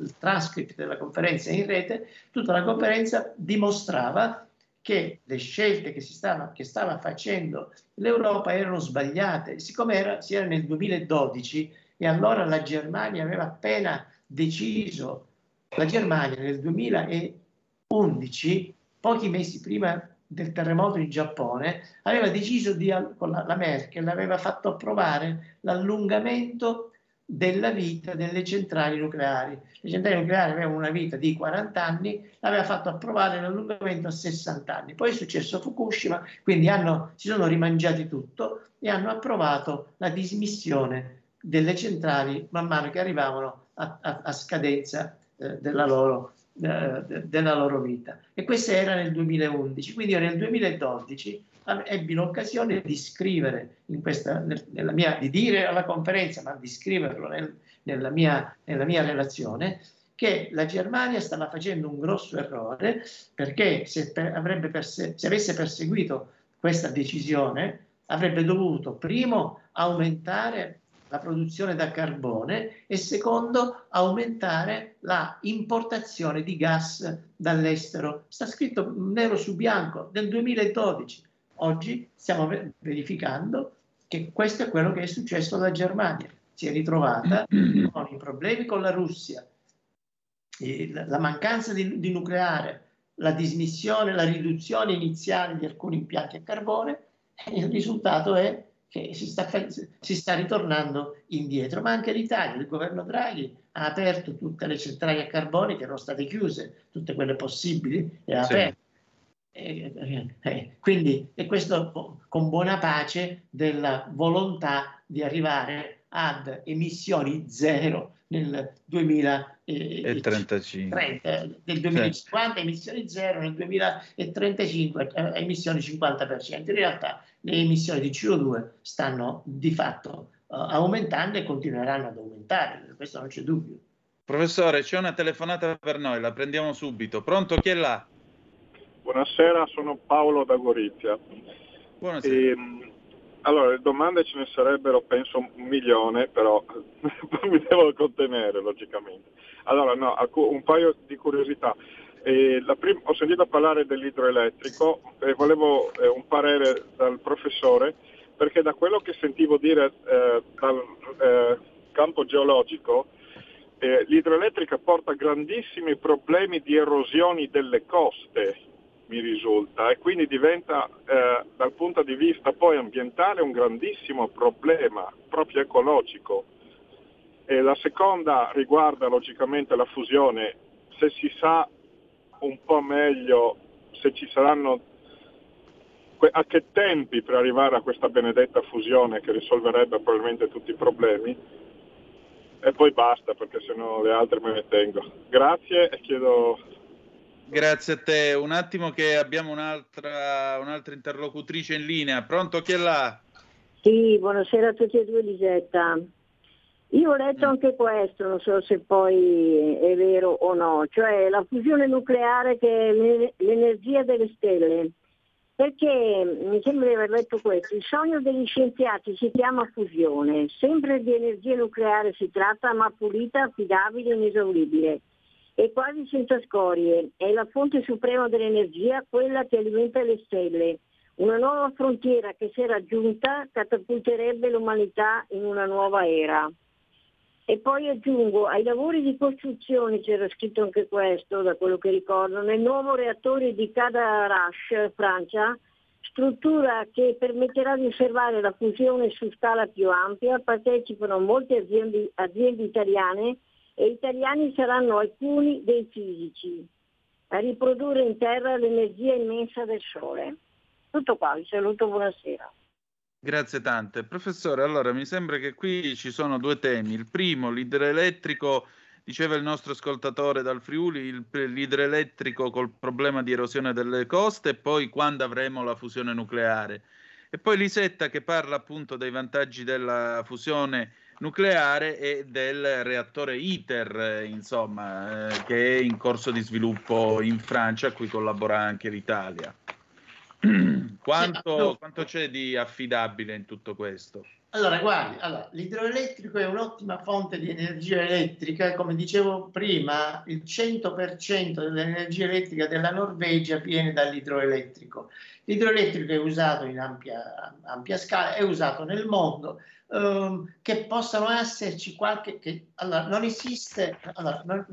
il transcript della conferenza in rete, tutta la conferenza dimostrava che le scelte che, si stava, che stava facendo l'Europa erano sbagliate. Siccome era, si era nel 2012 e allora la Germania aveva appena deciso, la Germania nel 2011, pochi mesi prima del terremoto in Giappone, aveva deciso di, con la, la Merkel, aveva fatto approvare l'allungamento della vita delle centrali nucleari. Le centrali nucleari avevano una vita di 40 anni, aveva fatto approvare l'allungamento a 60 anni. Poi è successo Fukushima, quindi hanno, si sono rimangiati tutto e hanno approvato la dismissione delle centrali man mano che arrivavano a, a, a scadenza eh, della, loro, della, loro, vita. E questo era nel 2011, quindi io nel 2012 ebbi l'occasione di scrivere in questa, nella mia, di dire alla conferenza, ma di scriverlo nel, nella, mia, nella mia relazione, che la Germania stava facendo un grosso errore perché se, per, perse- se avesse perseguito questa decisione avrebbe dovuto primo aumentare la produzione da carbone e secondo aumentare la importazione di gas dall'estero. Sta scritto nero su bianco nel 2012. Oggi stiamo verificando che questo è quello che è successo alla Germania. Si è ritrovata [CLEARS THROAT] con i problemi con la Russia, la mancanza di, di nucleare, la dismissione, la riduzione iniziale di alcuni impianti a carbone e il risultato è che si sta, si sta ritornando indietro, ma anche l'Italia, il governo Draghi ha aperto tutte le centrali a carbone che erano state chiuse, tutte quelle possibili, e ha sì. aperto. E, e, e, quindi, e questo con buona pace della volontà di arrivare ad emissioni zero nel 2035, nel 2050 sì. emissioni zero, nel 2035 eh, emissioni 50%. In realtà le emissioni di CO2 stanno di fatto uh, aumentando e continueranno ad aumentare, questo non c'è dubbio.
Professore, c'è una telefonata per noi, la prendiamo subito. Pronto, chi è là?
Buonasera, sono Paolo da Gorizia.
Buonasera.
E, ehm, allora, le domande ce ne sarebbero, penso, un milione, però [LAUGHS] mi devo contenere, logicamente. Allora, no, un paio di curiosità. Eh, prim- ho sentito parlare dell'idroelettrico e volevo eh, un parere dal professore, perché da quello che sentivo dire eh, dal eh, campo geologico, eh, l'idroelettrica porta grandissimi problemi di erosioni delle coste mi risulta, e quindi diventa eh, dal punto di vista poi ambientale un grandissimo problema proprio ecologico. E la seconda riguarda logicamente la fusione, se si sa un po' meglio se ci saranno a che tempi per arrivare a questa benedetta fusione che risolverebbe probabilmente tutti i problemi e poi basta perché se no le altre me ne tengo. Grazie e chiedo
Grazie a te. Un attimo che abbiamo un'altra, un'altra interlocutrice in linea. Pronto chi è là?
Sì, buonasera a tutti e due Lisetta. Io ho letto mm. anche questo, non so se poi è vero o no, cioè la fusione nucleare che è l'energia delle stelle. Perché mi sembra di aver letto questo, il sogno degli scienziati si chiama fusione, sempre di energia nucleare si tratta, ma pulita, affidabile e inesauribile e quasi senza scorie. È la fonte suprema dell'energia, quella che alimenta le stelle. Una nuova frontiera che se raggiunta catapulterebbe l'umanità in una nuova era. E poi aggiungo, ai lavori di costruzione, c'era scritto anche questo da quello che ricordo, nel nuovo reattore di Cadarache, Francia, struttura che permetterà di osservare la fusione su scala più ampia, partecipano molte aziende, aziende italiane e italiani saranno alcuni dei fisici a riprodurre in terra l'energia immensa del sole. Tutto qua, vi saluto, buonasera.
Grazie tante. Professore, allora mi sembra che qui ci sono due temi. Il primo, l'idroelettrico, diceva il nostro ascoltatore dal Friuli, il, l'idroelettrico col problema di erosione delle coste e poi quando avremo la fusione nucleare. E poi Lisetta che parla appunto dei vantaggi della fusione nucleare e del reattore ITER, insomma, eh, che è in corso di sviluppo in Francia, a cui collabora anche l'Italia. [CLEARS THROAT] quanto, quanto, c'è di affidabile in tutto questo?
Allora, guardi, allora, l'idroelettrico è un'ottima fonte di energia elettrica, come dicevo prima, il 100% dell'energia elettrica della Norvegia viene dall'idroelettrico. L'idroelettrico è usato in ampia, ampia scala, è usato nel mondo, um, che possano esserci qualche... Che, allora, non esiste, allora, non,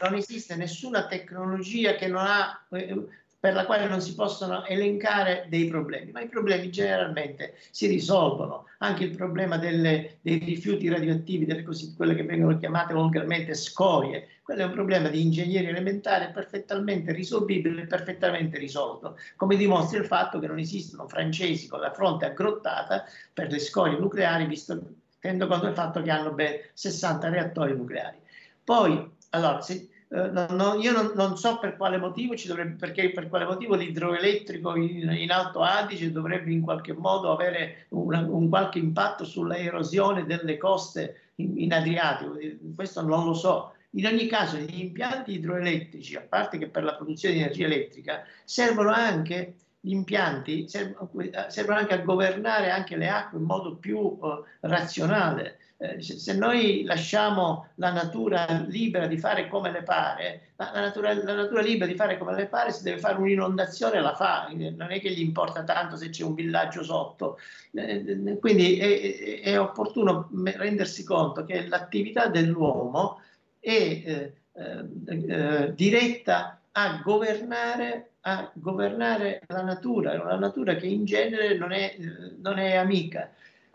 non esiste nessuna tecnologia che non ha eh, per la quale non si possono elencare dei problemi, ma i problemi generalmente si risolvono. Anche il problema delle, dei rifiuti radioattivi, delle così, quelle che vengono chiamate volgarmente scorie, quello è un problema di ingegneria elementare perfettamente risolvibile e perfettamente risolto, come dimostra il fatto che non esistono francesi con la fronte aggrottata per le scorie nucleari, visto, tenendo conto del fatto che hanno ben 60 reattori nucleari. Poi, allora, se, eh, no, no, io non, non, so per quale motivo ci dovrebbe, perché per quale motivo l'idroelettrico in, in Alto Adige dovrebbe in qualche modo avere una, un qualche impatto sulla erosione delle coste in, in Adriatico. Questo non lo so. In ogni caso gli impianti idroelettrici, a parte che per la produzione di energia elettrica, servono anche gli impianti servono anche a governare anche le acque in modo più uh, razionale. Eh, se noi lasciamo la natura libera di fare come le pare, la, natura, la, natura, libera di fare come le pare, se deve fare un'inondazione la fa, non è che gli importa tanto se c'è un villaggio sotto. Eh, quindi è, è, opportuno rendersi conto che l'attività dell'uomo è eh, eh, diretta a governare, a governare, la natura, una natura che in genere non è, non è amica.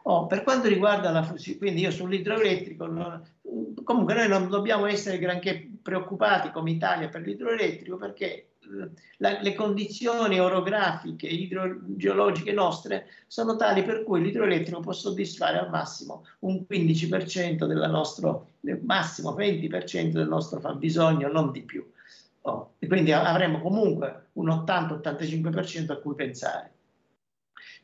Oh, per quanto riguarda la quindi io sull'idroelettrico, comunque noi non dobbiamo essere granché preoccupati come Italia per l'idroelettrico perché eh, la, le condizioni orografiche, idrogeologiche nostre sono tali per cui l'idroelettrico può soddisfare al massimo un 15% del nostro, massimo 20% del nostro fabbisogno, non di più. Oh, quindi avremo comunque un 80-85% a cui pensare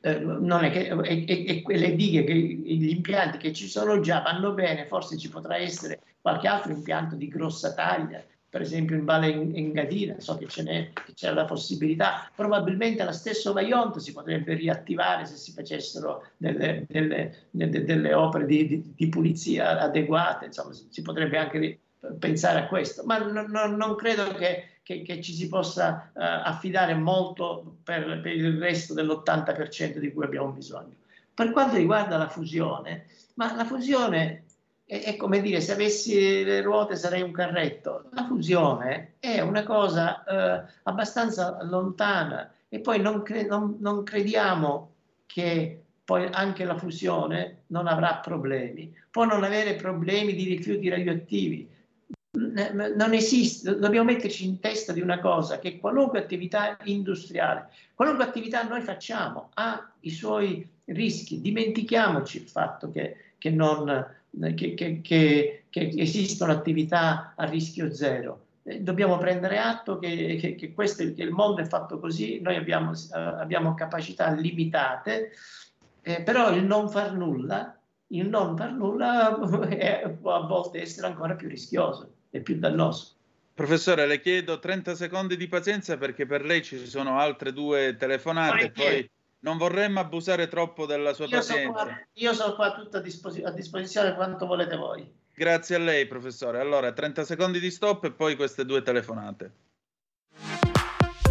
eh, non è che e, e, e, quelle dighe, che, gli impianti che ci sono già vanno bene, forse ci potrà essere qualche altro impianto di grossa taglia, per esempio in Valle Engadina, so che, ce che c'è la possibilità, probabilmente la stessa Vajont si potrebbe riattivare se si facessero delle, delle, delle, delle opere di, di, di, pulizia adeguate, insomma si potrebbe anche pensare a questo, ma non, non, non credo che, che, che, ci si possa uh, affidare molto per, per il resto dell'80% di cui abbiamo bisogno. Per quanto riguarda la fusione, ma la fusione è, è, come dire, se avessi le ruote sarei un carretto. La fusione è una cosa eh, abbastanza lontana e poi non, cre- non, non crediamo che poi anche la fusione non avrà problemi. Può non avere problemi di rifiuti radioattivi. Non esiste, dobbiamo metterci in testa di una cosa che qualunque attività industriale, qualunque attività noi facciamo ha i suoi rischi. Dimentichiamoci il fatto che, che non, che, che, esistono attività a rischio zero. Dobbiamo prendere atto che, questo, il mondo è fatto così, noi abbiamo, abbiamo capacità limitate, eh, però il non far nulla, il non far nulla [LAUGHS] può a volte essere ancora più rischioso e più dannoso.
Professore, le chiedo 30 secondi di pazienza perché per lei ci sono altre due telefonate, poi non vorremmo abusare troppo della sua io pazienza.
Sono qua, io sono qua tutto a, disposi- a disposizione quanto volete voi.
Grazie a lei, professore. Allora, 30 secondi di stop e poi queste due telefonate.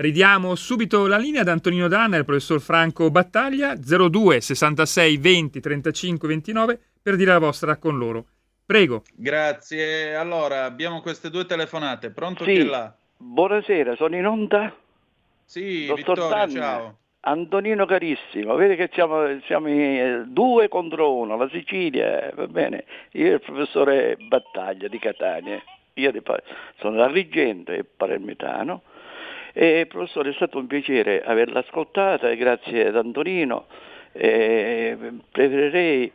Ridiamo subito la linea ad Antonino Danna e al professor Franco Battaglia 02 66 20 35 29 per dire la vostra con loro. Prego.
Grazie. Allora, abbiamo queste due telefonate. Pronto sì. chi là?
Buonasera, sono in onda?
Sì, Dottor Vittorio, Danna. ciao.
Antonino carissimo, vedi che siamo, siamo due contro uno, la Sicilia, va bene, io e il professore Battaglia di Catania, io sono da Rigente e palermitano, e professore è stato un piacere averla ascoltata, grazie ad Antonino, e preferirei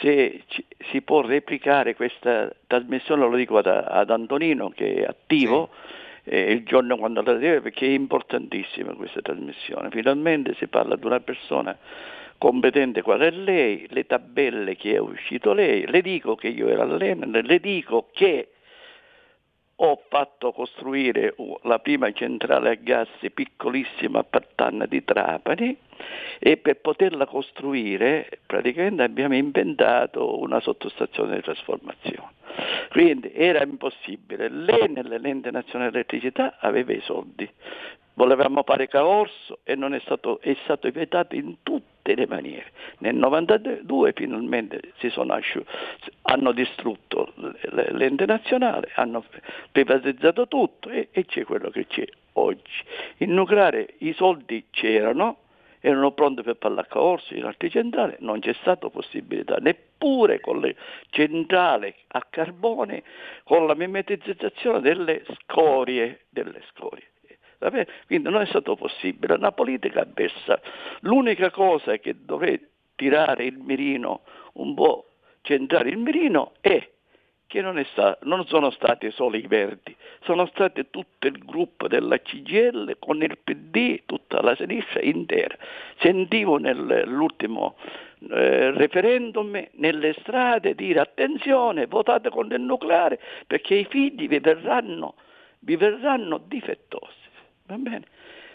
se ci, si può replicare questa trasmissione, lo dico ad, ad Antonino che è attivo, sì eh, il giorno quando la deve perché è importantissima questa trasmissione. Finalmente si parla di una persona competente qual è lei, le tabelle che è uscito lei, le dico che io ero all'Enel, le dico che ho fatto costruire la prima centrale a gas piccolissima a Pattanna di Trapani e per poterla costruire praticamente abbiamo inventato una sottostazione di trasformazione. Quindi era impossibile. L'Enel, l'ente nazionale dell'elettricità, aveva i soldi. Volevamo fare caorso e è stato, è stato vietato in tutte le maniere. Nel 92 finalmente asciutti, hanno distrutto l'ente nazionale, hanno privatizzato tutto e, e c'è quello che c'è oggi. Il nucleare i soldi c'erano, erano pronti per fare la corsa in altri centrali, non c'è stata possibilità neppure con le centrali a carbone, con la mimetizzazione delle scorie, delle scorie. Quindi non è stato possibile, una politica avversa. L'unica cosa che dovrei tirare il mirino un po', centrare il mirino è che non, sta, non, sono stati solo i Verdi, sono stati tutto il gruppo della CGL con il PD, tutta la sinistra intera. Sentivo nell'ultimo eh, referendum nelle strade dire attenzione, votate con il nucleare perché i figli vi verranno, vi verranno difettosi. Va bene?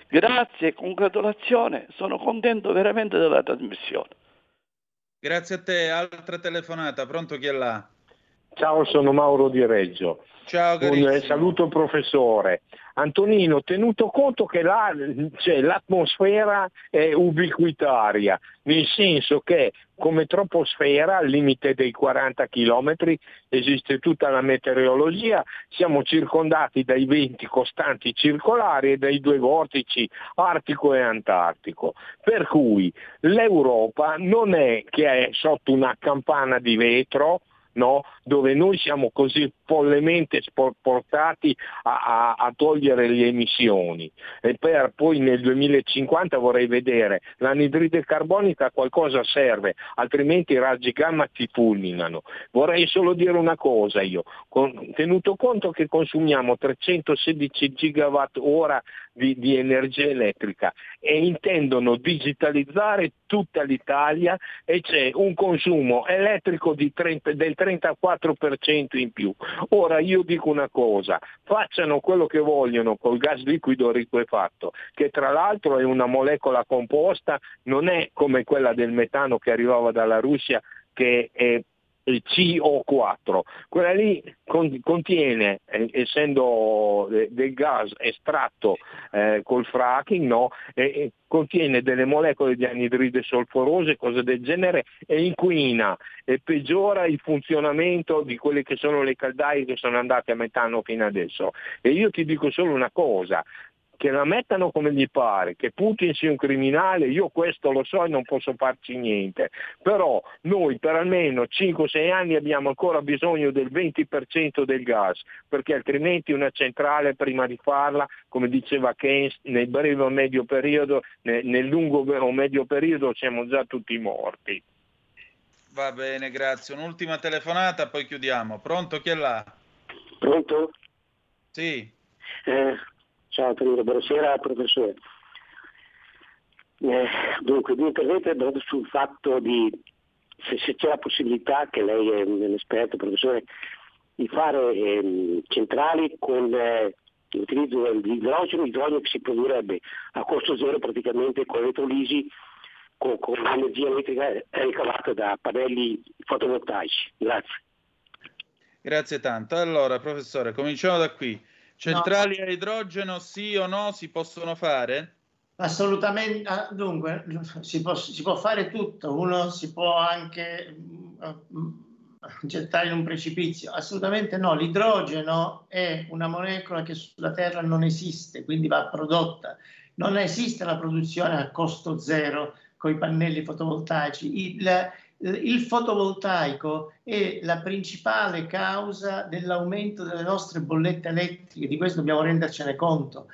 Grazie, congratulazione, sono contento veramente della trasmissione.
Grazie a te, altra telefonata, pronto chi è là?
Ciao, sono Mauro Di Reggio.
Ciao, carissimo.
Un saluto professore. Antonino, tenuto conto che la, cioè, l'atmosfera è ubiquitaria, nel senso che come troposfera, al limite dei 40 km, esiste tutta la meteorologia, siamo circondati dai venti costanti circolari e dai due vortici artico e antartico. Per cui l'Europa non è che è sotto una campana di vetro, no? dove noi siamo così follemente portati a, a, a, togliere le emissioni e per poi nel 2050 vorrei vedere l'anidride carbonica qualcosa serve, altrimenti i raggi gamma ti fulminano. Vorrei solo dire una cosa io, con, tenuto conto che consumiamo 316 gigawatt ora di, di energia elettrica e intendono digitalizzare tutta l'Italia e c'è un consumo elettrico 30, del 34% in più. Ora io dico una cosa, facciano quello che vogliono col gas liquido riquefatto, che tra l'altro è una molecola composta, non è come quella del metano che arrivava dalla Russia che è CO4. Quella lì contiene, eh, essendo del gas estratto eh, col fracking, no, contiene delle molecole di anidride solforose, cose del genere, e inquina e peggiora il funzionamento di quelle che sono le caldaie che sono andate a metano fino adesso. E io ti dico solo una cosa, che la mettano come gli pare, che Putin sia un criminale, io questo lo so e non posso farci niente, però noi per almeno 5-6 anni abbiamo ancora bisogno del 20% del gas, perché altrimenti una centrale prima di farla, come diceva Keynes, nel breve o medio periodo, nel lungo o medio periodo siamo già tutti morti.
Va bene, grazie. Un'ultima telefonata, poi chiudiamo. Pronto? Chi è là?
Pronto?
Sì.
Eh, Ciao Antonino, buonasera professore. Eh, dunque, due interventi sul fatto di se, se, c'è la possibilità, che lei è un esperto, professore, di fare eh, centrali con eh, l'utilizzo di idrogeno, idrogeno che si produrrebbe a costo zero praticamente con elettrolisi, con, con l'energia elettrica ricavata da pannelli fotovoltaici. Grazie.
Grazie tanto. Allora, professore, cominciamo da qui. Centrali no. a idrogeno sì o no si possono fare?
Assolutamente, ah, dunque si può, si può fare tutto, uno si può anche uh, gettare in un precipizio, assolutamente no, l'idrogeno è una molecola che sulla Terra non esiste, quindi va prodotta, non esiste la produzione a costo zero con i pannelli fotovoltaici, il, il fotovoltaico è la principale causa dell'aumento delle nostre bollette elettriche, di questo dobbiamo rendercene conto.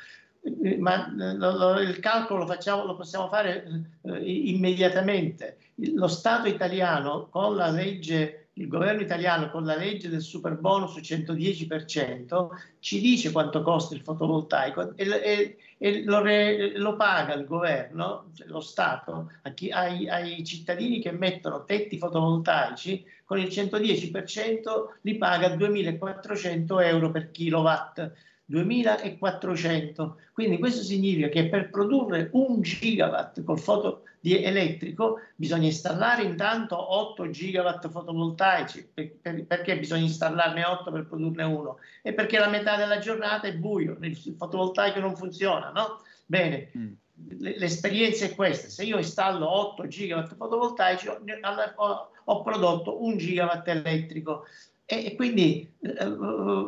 Eh, ma eh, il calcolo lo, facciamo, lo possiamo fare eh, immediatamente. Lo Stato italiano con la legge il governo italiano con la legge del super bonus 110% ci dice quanto costa il fotovoltaico e, e, e lo, re, lo, paga il governo, lo Stato, chi, ai, ai, cittadini che mettono tetti fotovoltaici con il 110% li paga 2.400 euro per kilowatt. 2400. Quindi questo significa che per produrre un gigawatt col foto di elettrico bisogna installare intanto 8 gigawatt fotovoltaici. Per, per, perché bisogna installarne 8 per produrne uno? E perché la metà della giornata è buio, il fotovoltaico non funziona, no? Bene. Mm. L'esperienza è questa, se io installo 8 gigawatt fotovoltaici ho, ho prodotto un gigawatt elettrico e, quindi eh,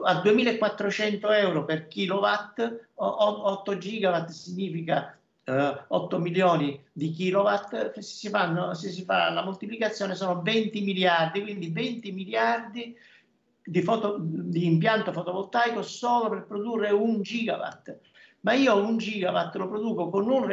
a 2400 euro per kilowatt, 8 gigawatt significa eh, 8 milioni di kilowatt, se si, fanno, se si fa la moltiplicazione sono 20 miliardi, quindi 20 miliardi di, foto, di impianto fotovoltaico solo per produrre un gigawatt. Ma io un gigawatt lo produco con un,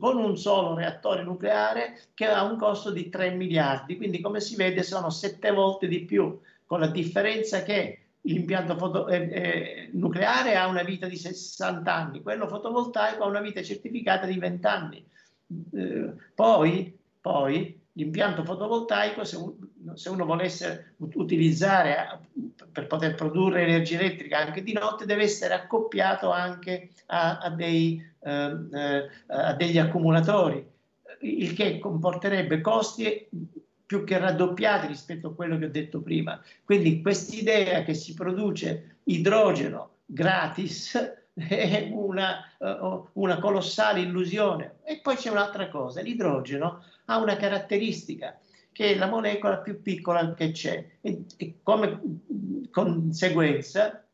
con un, solo reattore nucleare che ha un costo di 3 miliardi, quindi come si vede sono 7 volte di più con la differenza che l'impianto foto, eh, eh, nucleare ha una vita di 60 anni, quello fotovoltaico ha una vita certificata di 20 anni. Eh, poi, poi l'impianto fotovoltaico, se, se, uno volesse utilizzare eh, per poter produrre energia elettrica anche di notte, deve essere accoppiato anche a, a, dei, eh, eh a degli accumulatori, il che comporterebbe costi più che raddoppiati rispetto a quello che ho detto prima. Quindi quest'idea che si produce idrogeno gratis [LAUGHS] è una, uh, una colossale illusione. E poi c'è un'altra cosa, l'idrogeno ha una caratteristica che è la molecola più piccola che c'è e, e come conseguenza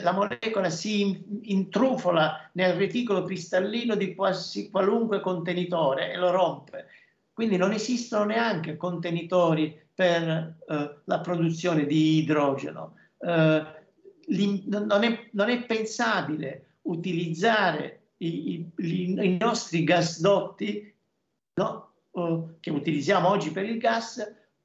la molecola si intrufola nel reticolo cristallino di quasi qualunque contenitore e lo rompe quindi non esistono neanche contenitori per eh, la produzione di idrogeno. Eh, non, è, non, è, pensabile utilizzare i, i, i nostri gasdotti no? uh, che utilizziamo oggi per il gas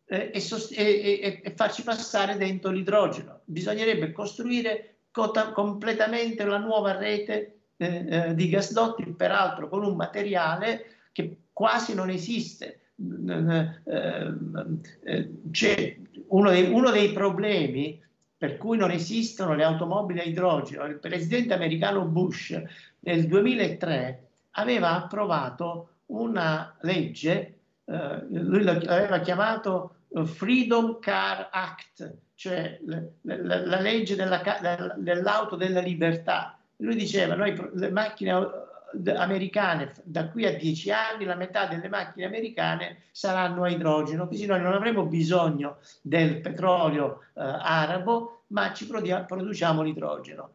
eh, e, e, e, farci passare dentro l'idrogeno. Bisognerebbe costruire completamente una nuova rete eh, eh, di gasdotti, peraltro con un materiale che quasi non esiste. Eh, eh, c'è uno dei, uno dei problemi per cui non esistono le automobili a idrogeno. Il presidente americano Bush nel 2003 aveva approvato una legge, eh, lui l'aveva chiamato Freedom Car Act, cioè la, la, la legge della, dell'auto della libertà. Lui diceva, noi le macchine americane da qui a dieci anni la metà delle macchine americane saranno a idrogeno, così noi non avremo bisogno del petrolio eh, arabo, ma ci produciamo l'idrogeno.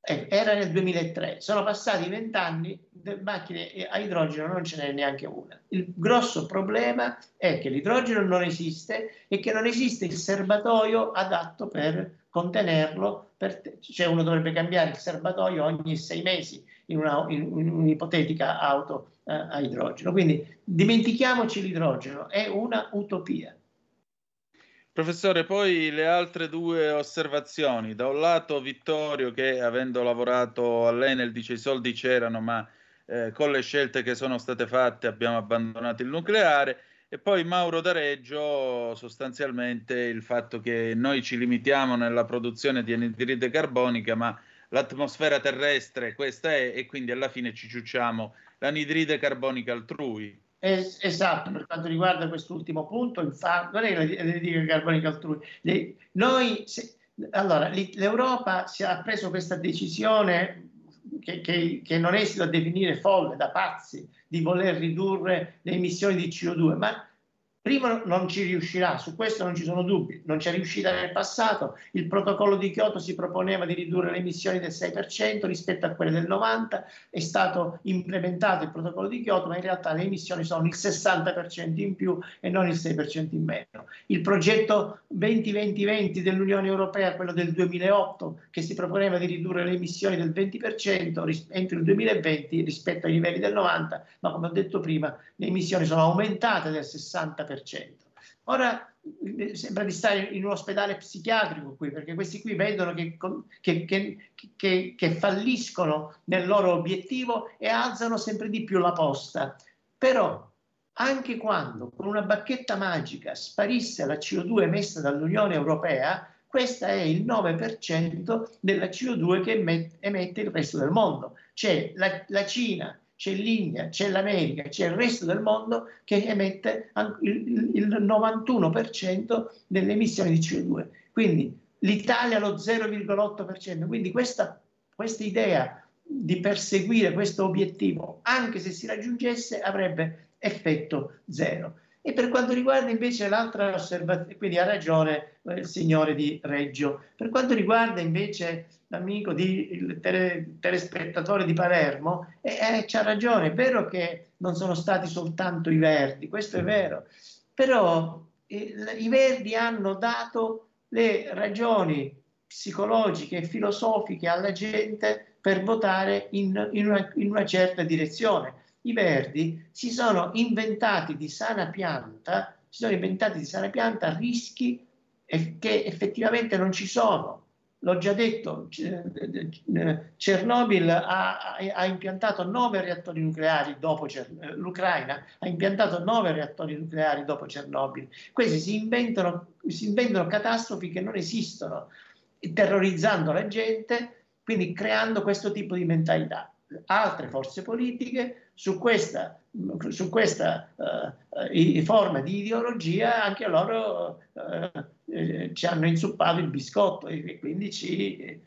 Eh, era nel 2003, sono passati vent'anni, macchine a idrogeno non ce n'è neanche una. Il grosso problema è che l'idrogeno non esiste e che non esiste il serbatoio adatto per contenerlo, per cioè uno dovrebbe cambiare il serbatoio ogni sei mesi in, una, in, in un'ipotetica auto eh, a idrogeno. Quindi dimentichiamoci l'idrogeno, è una utopia.
Professore, poi le altre due osservazioni. Da un lato Vittorio che avendo lavorato all'Enel dice i soldi c'erano ma eh, con le scelte che sono state fatte abbiamo abbandonato il nucleare e poi Mauro D'Areggio sostanzialmente il fatto che noi ci limitiamo nella produzione di anidride carbonica ma l'atmosfera terrestre questa è e quindi alla fine ci ciucciamo l'anidride carbonica altrui.
Es- esatto, per quanto riguarda quest'ultimo punto, infatti, non è l'anidride carbonica altrui. Le, noi, se, allora, l'Europa è preso questa decisione che, che, che, non esito a definire folle, da pazzi, di voler ridurre le emissioni di CO2, ma Prima non ci riuscirà, su questo non ci sono dubbi, non ci è riuscita nel passato, il protocollo di Kyoto si proponeva di ridurre le emissioni del 6% rispetto a quelle del 90%, è stato implementato il protocollo di Kyoto, ma in realtà le emissioni sono il 60% in più e non il 6% in meno. Il progetto 2020-2020 dell'Unione Europea, quello del 2008, che si proponeva di ridurre le emissioni del 20% entro il 2020 rispetto ai livelli del 90%, ma come ho detto prima, le emissioni sono aumentate del 60%. Ora sembra di stare in un ospedale psichiatrico qui, perché questi qui vedono che, che, che, che, falliscono nel loro obiettivo e alzano sempre di più la posta. Però anche quando con una bacchetta magica sparisse la CO2 emessa dall'Unione Europea, questo è il 9% della CO2 che emette, il resto del mondo. C'è la, la Cina, c'è l'India, c'è l'America, c'è il resto del mondo che emette il, il 91% delle emissioni di CO2. Quindi l'Italia lo 0,8%. Quindi questa, questa idea di perseguire questo obiettivo, anche se si raggiungesse, avrebbe effetto zero. E per quanto riguarda invece l'altra osservazione, quindi ha ragione il signore di Reggio, per quanto riguarda invece l'amico di, il tele, telespettatore di Palermo, eh, eh, c'ha ragione, è vero che non sono stati soltanto i verdi, questo è vero, però eh, i verdi hanno dato le ragioni psicologiche e filosofiche alla gente per votare in, in, una, in una certa direzione. I verdi si sono inventati di sana pianta, si sono inventati di sana pianta rischi che effettivamente non ci sono l'ho già detto, Chernobyl ha, ha, impiantato nove reattori nucleari dopo l'Ucraina ha impiantato nove reattori nucleari dopo Chernobyl. Questi si inventano, si inventano catastrofi che non esistono, terrorizzando la gente, quindi creando questo tipo di mentalità. Altre forze politiche su questa, su questa uh, forma di ideologia anche loro uh, eh, ci hanno inzuppato il biscotto e, quindi ci, eh,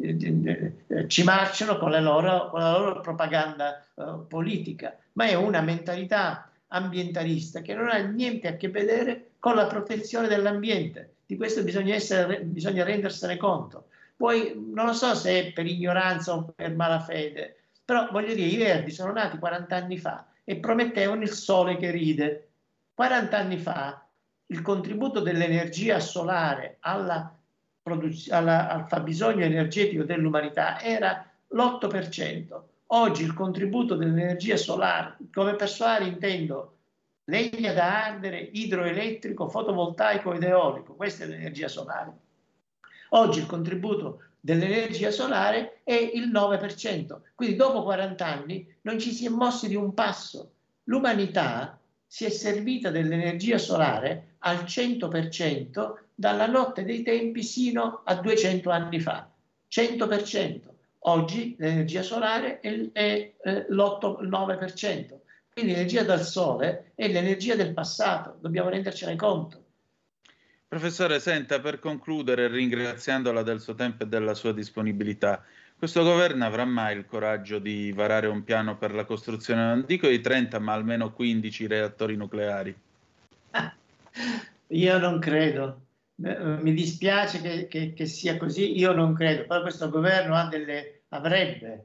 eh, eh, ci marciano con, loro, con, la loro propaganda uh, politica, ma è una mentalità ambientalista che non ha niente a che vedere con la protezione dell'ambiente. Di questo bisogna, essere, bisogna rendersene conto. Poi non lo so se è per ignoranza o per malafede, però voglio dire, i Verdi sono nati 40 anni fa e promettevano il sole che ride 40 anni fa il contributo dell'energia solare alla produz- alla, al fabbisogno energetico dell'umanità era l'8%. Oggi il contributo dell'energia solare, come per solare intendo legna da ardere, idroelettrico, fotovoltaico ed eolico, questa è l'energia solare. Oggi il contributo dell'energia solare è il 9%, quindi dopo 40 anni non ci si è mossi di un passo. L'umanità si è servita dell'energia solare al 100% dalla notte dei tempi sino a 200 anni fa. 100%. Oggi l'energia solare è, è, è l'8-9%. Quindi l'energia dal sole è l'energia del passato, dobbiamo rendercene conto.
Professore, senta, per concludere, ringraziandola del suo tempo e della sua disponibilità, questo governo avrà mai il coraggio di varare un piano per la costruzione, non dico di 30, ma almeno 15 reattori nucleari?
Io non credo. Mi dispiace che, che, che, sia così, io non credo. Poi questo governo delle, avrebbe,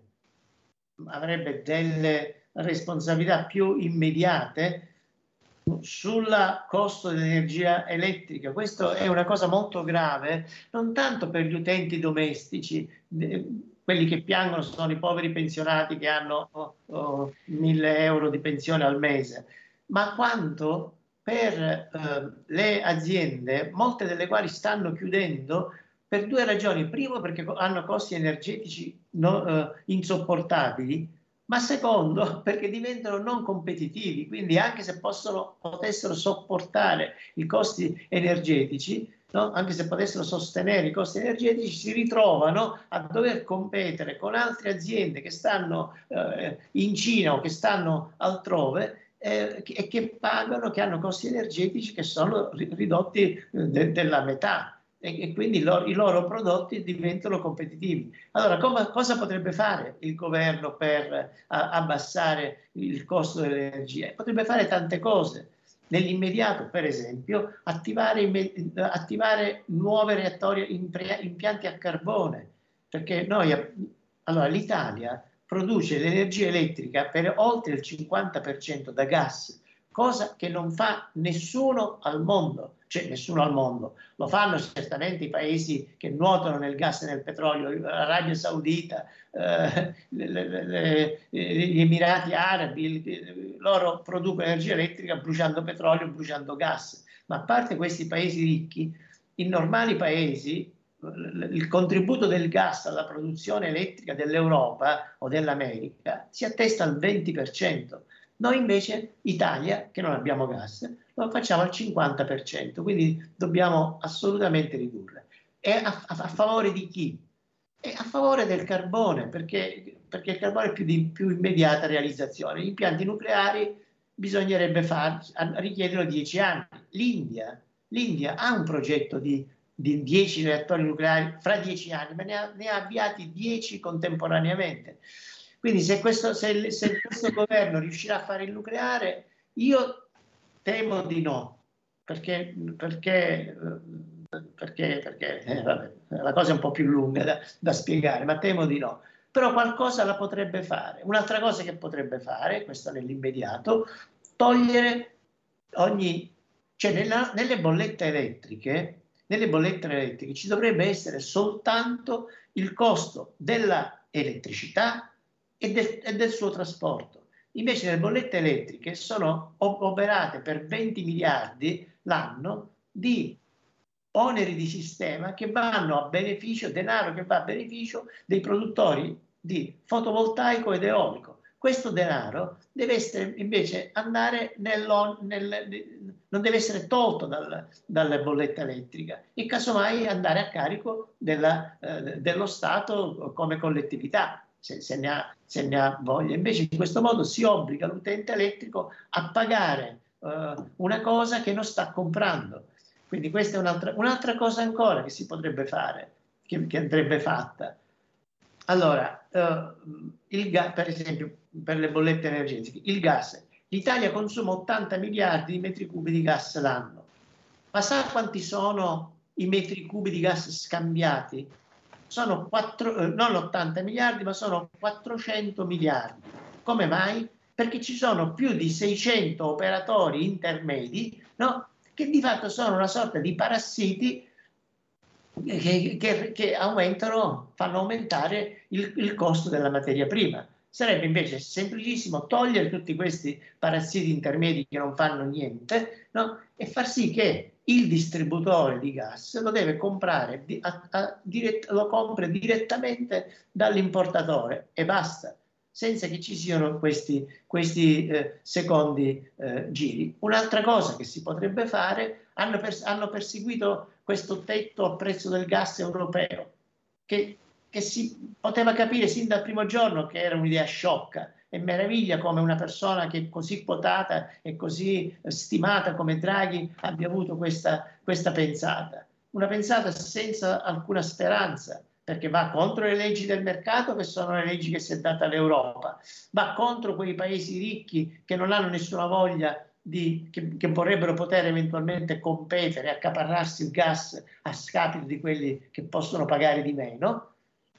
avrebbe delle responsabilità più immediate sul costo dell'energia elettrica. Questo è una cosa molto grave, non tanto per gli utenti domestici, quelli che piangono sono i poveri pensionati che hanno oh, oh, 1000 euro di pensione al mese, ma quanto per eh, le aziende, molte delle quali stanno chiudendo per due ragioni. Primo, perché hanno costi energetici no, eh, insopportabili ma secondo [LAUGHS] perché diventano non competitivi, quindi anche se possono, potessero sopportare i costi energetici, no? anche se potessero sostenere i costi energetici, si ritrovano a dover competere con altre aziende che stanno eh, in Cina o che stanno altrove eh, e che pagano, che hanno costi energetici che sono ridotti eh, de- della metà e, e quindi loro, i loro prodotti diventano competitivi. Allora, com- cosa potrebbe fare il governo per a, abbassare il costo dell'energia? Potrebbe fare tante cose. Nell'immediato, per esempio, attivare, attivare nuovi reattori, impianti a carbone, perché noi, allora, l'Italia produce l'energia elettrica per oltre il 50% da gas, cosa che non fa nessuno al mondo cioè nessuno al mondo. Lo fanno certamente i paesi che nuotano nel gas e nel petrolio, l'Arabia Saudita, eh, gli Emirati Arabi, loro producono energia elettrica bruciando petrolio, bruciando gas. Ma a parte questi paesi ricchi, in normali paesi il contributo del gas alla produzione elettrica dell'Europa o dell'America si attesta al 20%. Noi invece, Italia, che non abbiamo gas, lo facciamo al 50%, quindi dobbiamo assolutamente ridurre. E a, a, a favore di chi? È a favore del carbone, perché, perché il carbone è più di più immediata realizzazione. Gli impianti nucleari bisognerebbe far, richiedono 10 anni. L'India, L'India ha un progetto di, di 10 reattori nucleari fra 10 anni, ma ne ha, ne ha avviati 10 contemporaneamente. Quindi se questo, se, se questo governo riuscirà a fare il nucleare, io temo di no, perché, perché, perché, perché eh, vabbè, la cosa è un po' più lunga da, da spiegare, ma temo di no. Però qualcosa la potrebbe fare. Un'altra cosa che potrebbe fare, questa nell'immediato, togliere ogni... cioè nella, nelle bollette elettriche, nelle bollette elettriche ci dovrebbe essere soltanto il costo della elettricità e del, e del suo trasporto. Invece le bollette elettriche sono operate per 20 miliardi l'anno di oneri di sistema che vanno a beneficio, denaro che va a beneficio dei produttori di fotovoltaico ed eolico. Questo denaro deve essere invece andare nel, non deve essere tolto dal, dalla bolletta elettrica e casomai andare a carico della, eh, dello Stato come collettività se, se, ne ha, se, ne ha, voglia. Invece in questo modo si obbliga l'utente elettrico a pagare eh, una cosa che non sta comprando. Quindi questa è un'altra, un'altra cosa ancora che si potrebbe fare, che, che andrebbe fatta. Allora, eh, il gas, per esempio, per le bollette energetiche, il gas, l'Italia consuma 80 miliardi di metri cubi di gas l'anno. Ma sa quanti sono i metri cubi di gas scambiati? Sono 4, eh, non 80 miliardi, ma sono 400 miliardi. Come mai? perché ci sono più di 600 operatori intermedi no? che di fatto sono una sorta di parassiti che, che, che aumentano, fanno aumentare il, il costo della materia prima. Sarebbe invece semplicissimo togliere tutti questi parassiti intermedi che non fanno niente no? e far sì che il distributore di gas lo deve comprare, a, a, dirett- lo compra direttamente dall'importatore e basta, senza che ci siano questi, questi eh, secondi eh, giri. Un'altra cosa che si potrebbe fare, hanno, pers- hanno perseguito questo tetto a prezzo del gas europeo, che, che si poteva capire sin dal primo giorno che era un'idea sciocca e meraviglia come una persona che così quotata e così stimata come Draghi abbia avuto questa, questa pensata. Una pensata senza alcuna speranza, perché va contro le leggi del mercato, che sono le leggi che si è data l'Europa, va contro quei paesi ricchi che non hanno nessuna voglia di, che, che, vorrebbero poter eventualmente competere, accaparrarsi il gas a scapito di quelli che possono pagare di meno,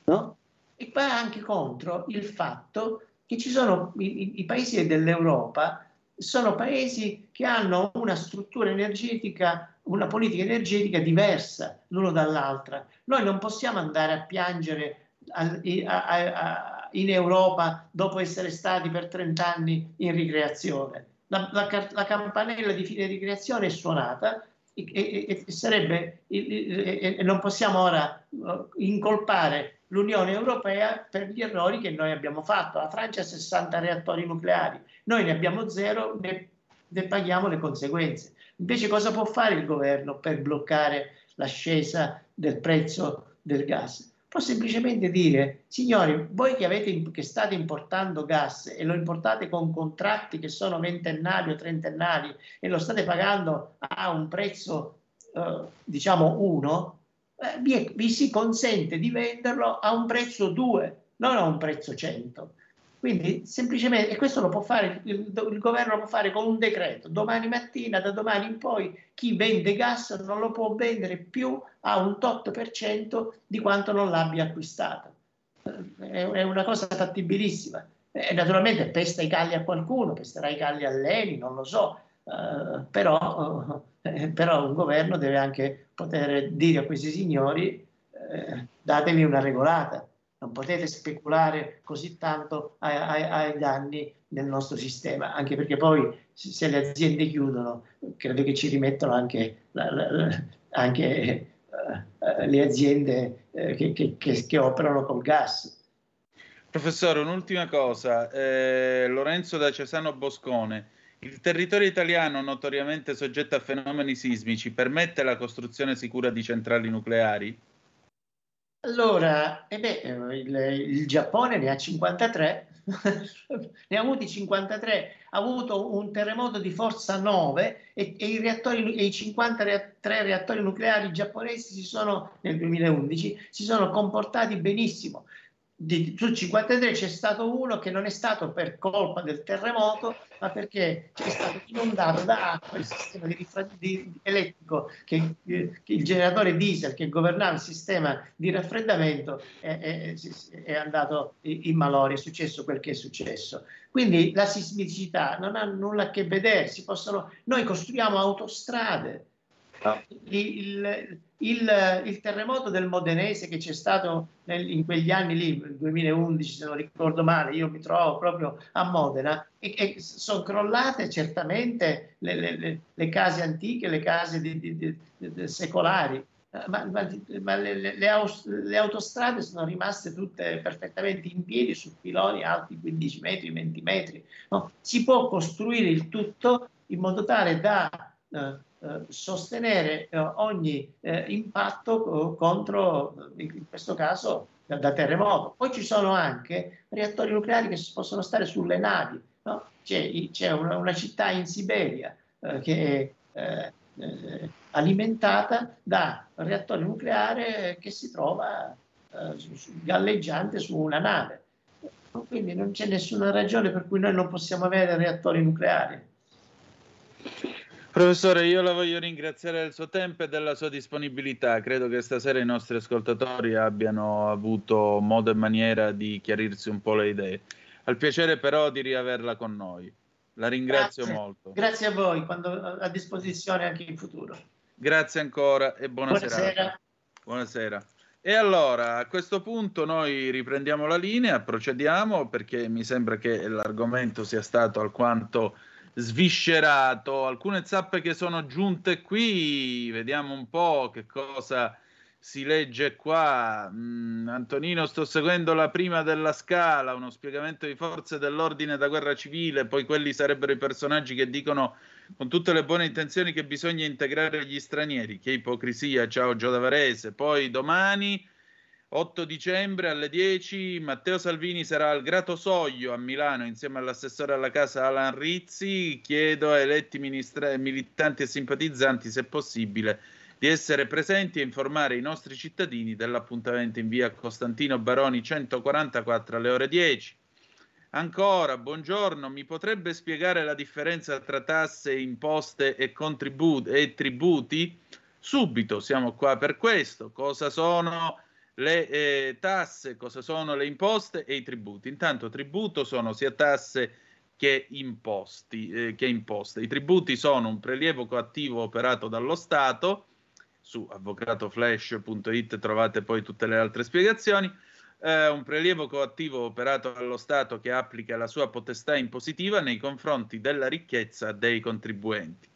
no? e va anche contro il fatto che ci sono i, i paesi dell'Europa, sono paesi che hanno una struttura energetica, una politica energetica diversa l'uno dall'altra. Noi non possiamo andare a piangere a, a, a, in Europa dopo essere stati per 30 anni in ricreazione. La, la, la campanella di fine ricreazione è suonata e, e, e sarebbe, e, non possiamo ora uh, incolpare l'Unione Europea per gli errori che noi abbiamo fatto. La Francia ha 60 reattori nucleari, noi ne abbiamo zero, ne, ne paghiamo le conseguenze. Invece cosa può fare il governo per bloccare l'ascesa del prezzo del gas? Può semplicemente dire, signori, voi che, avete, che state importando gas e lo importate con contratti che sono ventennali o trentennali e lo state pagando a un prezzo, eh, diciamo, 1, eh, vi, vi, si consente di venderlo a un prezzo 2, non a un prezzo 100. Quindi semplicemente, e questo lo può fare, il, il, governo lo può fare con un decreto, domani mattina, da domani in poi, chi vende gas non lo può vendere più a un tot per cento di quanto non l'abbia acquistato. Eh, è, è una cosa fattibilissima. E naturalmente pesta i calli a qualcuno, pesterà i calli a Leni, non lo so, uh, però, uh, però un governo deve anche poter dire a questi signori eh, datevi una regolata, non potete speculare così tanto ai, ai, ai, danni del nostro sistema, anche perché poi se le aziende chiudono, credo che ci rimettono anche, la, la, anche uh, le aziende uh, che, che, che, che, operano col gas.
Professore, un'ultima cosa, eh, Lorenzo da Cesano Boscone. Il territorio italiano, notoriamente soggetto a fenomeni sismici, permette la costruzione sicura di centrali nucleari?
Allora, eh beh, il, il, Giappone ne ha 53, [LAUGHS] ne ha avuti 53, ha avuto un terremoto di forza 9 e, e i, reattori, e i 53 reattori nucleari giapponesi si sono, nel 2011 si sono comportati benissimo di, su 53 c'è stato uno che non è stato per colpa del terremoto, ma perché è stato inondato da acqua il sistema di rifra- di, elettrico, che, che, il generatore diesel che governava il sistema di raffreddamento è, è, è andato in malore, è successo quel che è successo. Quindi la sismicità non ha nulla a che vedere, si possono, noi costruiamo autostrade, No. Il, il, il, terremoto del Modenese che c'è stato nel, in quegli anni lì, nel 2011 se non ricordo male, io mi trovo proprio a Modena e, e sono crollate certamente le, le, le, case antiche, le case di, di, di, secolari, eh, ma, ma, ma le, le, autostrade sono rimaste tutte perfettamente in piedi su piloni alti 15 metri, 20 metri. No? Si può costruire il tutto in modo tale da... Eh, sostenere eh, ogni eh, impatto contro, in questo caso, da, da, terremoto. Poi ci sono anche reattori nucleari che possono stare sulle navi. No? C'è, c'è una, una, città in Siberia che è alimentata da reattore nucleare che si trova galleggiante su una nave. Quindi non c'è nessuna ragione per cui noi non possiamo avere reattori nucleari.
Professore, io la voglio ringraziare del suo tempo e della sua disponibilità. Credo che stasera i nostri ascoltatori abbiano avuto modo e maniera di chiarirsi un po' le idee. al piacere però di riaverla con noi. La ringrazio
Grazie.
molto.
Grazie a voi, quando, a disposizione anche in futuro.
Grazie ancora e buona
Buonasera.
serata. Buonasera. E allora, a questo punto noi riprendiamo la linea, procediamo perché mi sembra che l'argomento sia stato alquanto sviscerato. Alcune zappe che sono giunte qui, vediamo un po' che cosa si legge qua. Mm, Antonino, sto seguendo la prima della scala, uno spiegamento di forze dell'ordine da guerra civile, poi quelli sarebbero i personaggi che dicono con tutte le buone intenzioni che bisogna integrare gli stranieri. Che ipocrisia, ciao Gio Davarese. Poi domani, 8 dicembre alle 10, Matteo Salvini sarà al Grato Soglio a Milano insieme all'assessore alla casa Alan Rizzi. Chiedo ai eletti ministra- militanti e simpatizzanti, se possibile, di essere presenti e informare i nostri cittadini dell'appuntamento in via Costantino Baroni 144 alle ore 10. Ancora, buongiorno, mi potrebbe spiegare la differenza tra tasse, imposte e, contributi, e tributi? Subito, siamo qua per questo. Cosa sono le eh, tasse, cosa sono le imposte e i tributi? Intanto, tributo sono sia tasse che imposti, eh, che imposte. I tributi sono un prelievo coattivo operato dallo Stato. Su avvocatoflash.it trovate poi tutte le altre spiegazioni eh, un prelievo coattivo operato dallo Stato che applica la sua potestà impositiva nei confronti della ricchezza dei contribuenti.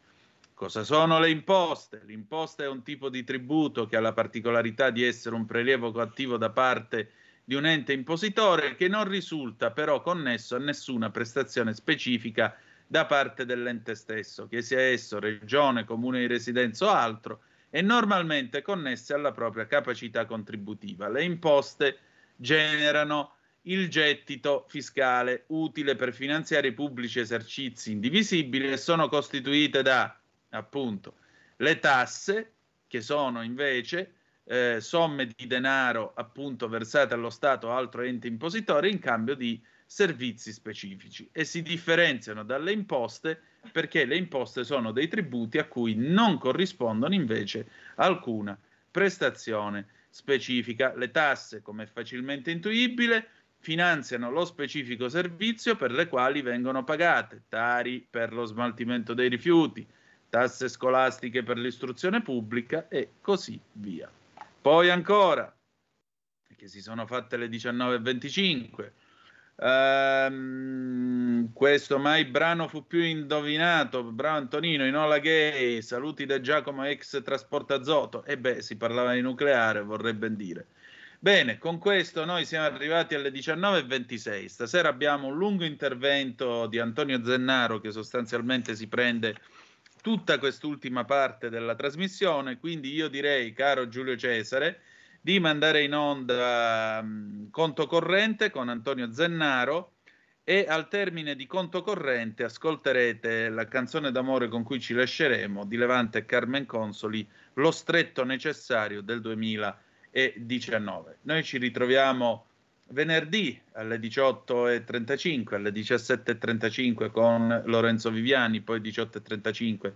Cosa sono le imposte? L'imposta è un tipo di tributo che ha la particolarità di essere un prelievo coattivo da parte di un ente impositore che non risulta però connesso a nessuna prestazione specifica da parte dell'ente stesso, che sia esso regione, comune di residenza o altro, e normalmente connesse alla propria capacità contributiva. Le imposte generano il gettito fiscale utile per finanziare i pubblici esercizi indivisibili e sono costituite da appunto le tasse che sono invece eh, somme di denaro appunto versate allo Stato o altro ente impositore in cambio di servizi specifici e si differenziano dalle imposte perché le imposte sono dei tributi a cui non corrispondono invece alcuna prestazione specifica. Le tasse, come è facilmente intuibile, finanziano lo specifico servizio per le quali vengono pagate, tari per lo smaltimento dei rifiuti, tasse scolastiche per l'istruzione pubblica e così via. Poi ancora, che si sono fatte le 19.25, ehm, questo mai brano fu più indovinato, bravo Antonino, Inola Gay, saluti da Giacomo ex trasporta azoto, e beh, si parlava di nucleare, vorrei ben dire. Bene, con questo noi siamo arrivati alle 19.26. Stasera abbiamo un lungo intervento di Antonio Zennaro che sostanzialmente si prende tutta quest'ultima parte della trasmissione, quindi io direi, caro Giulio Cesare, di mandare in onda um, conto corrente con Antonio Zennaro e al termine di conto corrente ascolterete la canzone d'amore con cui ci lasceremo di Levante e Carmen Consoli, Lo stretto necessario del 2019. Noi ci ritroviamo venerdì alle 18.35, alle 17.35 con Lorenzo Viviani, poi 18.35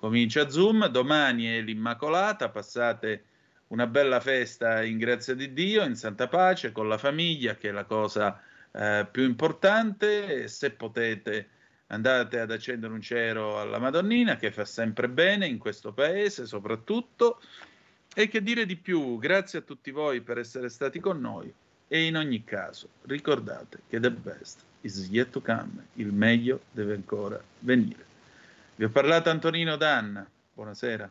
comincia Zoom, domani è l'Immacolata, passate una bella festa in grazia di Dio, in santa pace, con la famiglia, che è la cosa eh, più importante. Se potete, andate ad accendere un cero alla Madonnina, che fa sempre bene in questo paese, soprattutto. E che dire di più? Grazie a tutti voi per essere stati con noi. E in ogni caso, ricordate che the best is yet to come, il meglio deve ancora venire. Vi ho parlato Antonino Danna. Buonasera.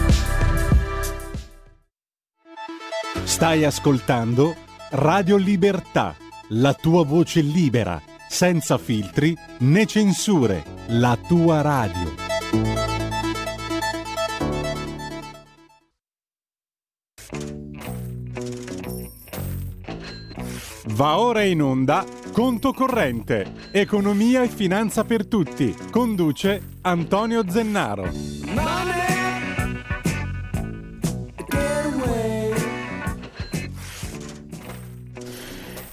Stai ascoltando Radio Libertà, la tua voce libera, senza filtri né censure, la tua radio. Va ora in onda Conto corrente, economia e finanza per tutti. Conduce Antonio Zennaro.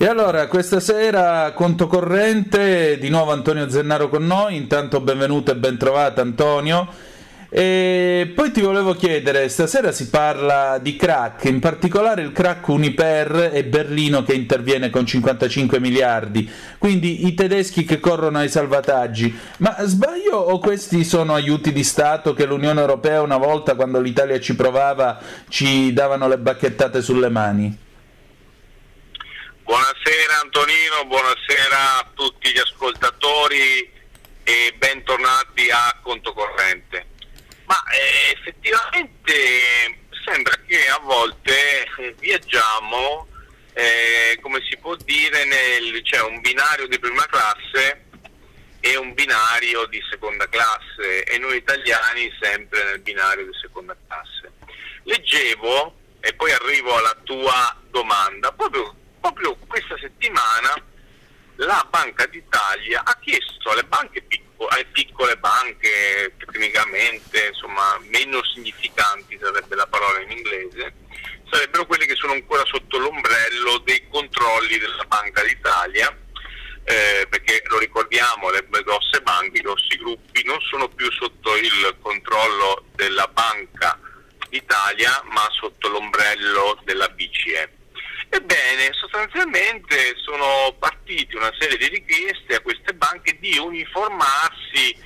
E allora, questa sera conto corrente, di nuovo Antonio Zennaro con noi, intanto benvenuto e ben trovato Antonio. E poi ti volevo chiedere, stasera si parla di crack, in particolare il crack Uniper e Berlino che interviene con 55 miliardi, quindi i tedeschi che corrono ai salvataggi. Ma sbaglio o questi sono aiuti di Stato che l'Unione Europea una volta quando l'Italia ci provava ci davano le bacchettate sulle mani?
Buonasera Antonino, buonasera a tutti gli ascoltatori e bentornati a Conto Corrente. Ma eh, effettivamente sembra che a volte eh, viaggiamo, eh, come si può dire, nel, c'è un binario di prima classe e un binario di seconda classe e noi italiani sempre nel binario di seconda classe. Leggevo, e poi arrivo alla tua domanda, proprio proprio questa settimana la Banca d'Italia ha chiesto alle piccole, alle piccole banche tecnicamente insomma meno significanti sarebbe la parola in inglese sarebbero quelle che sono ancora sotto l'ombrello dei controlli della Banca d'Italia eh, perché lo ricordiamo le grosse banche, i grossi gruppi non sono più sotto il controllo della Banca d'Italia ma sotto l'ombrello della BCE Ebbene, sostanzialmente sono partite una serie di richieste a queste banche di uniformarsi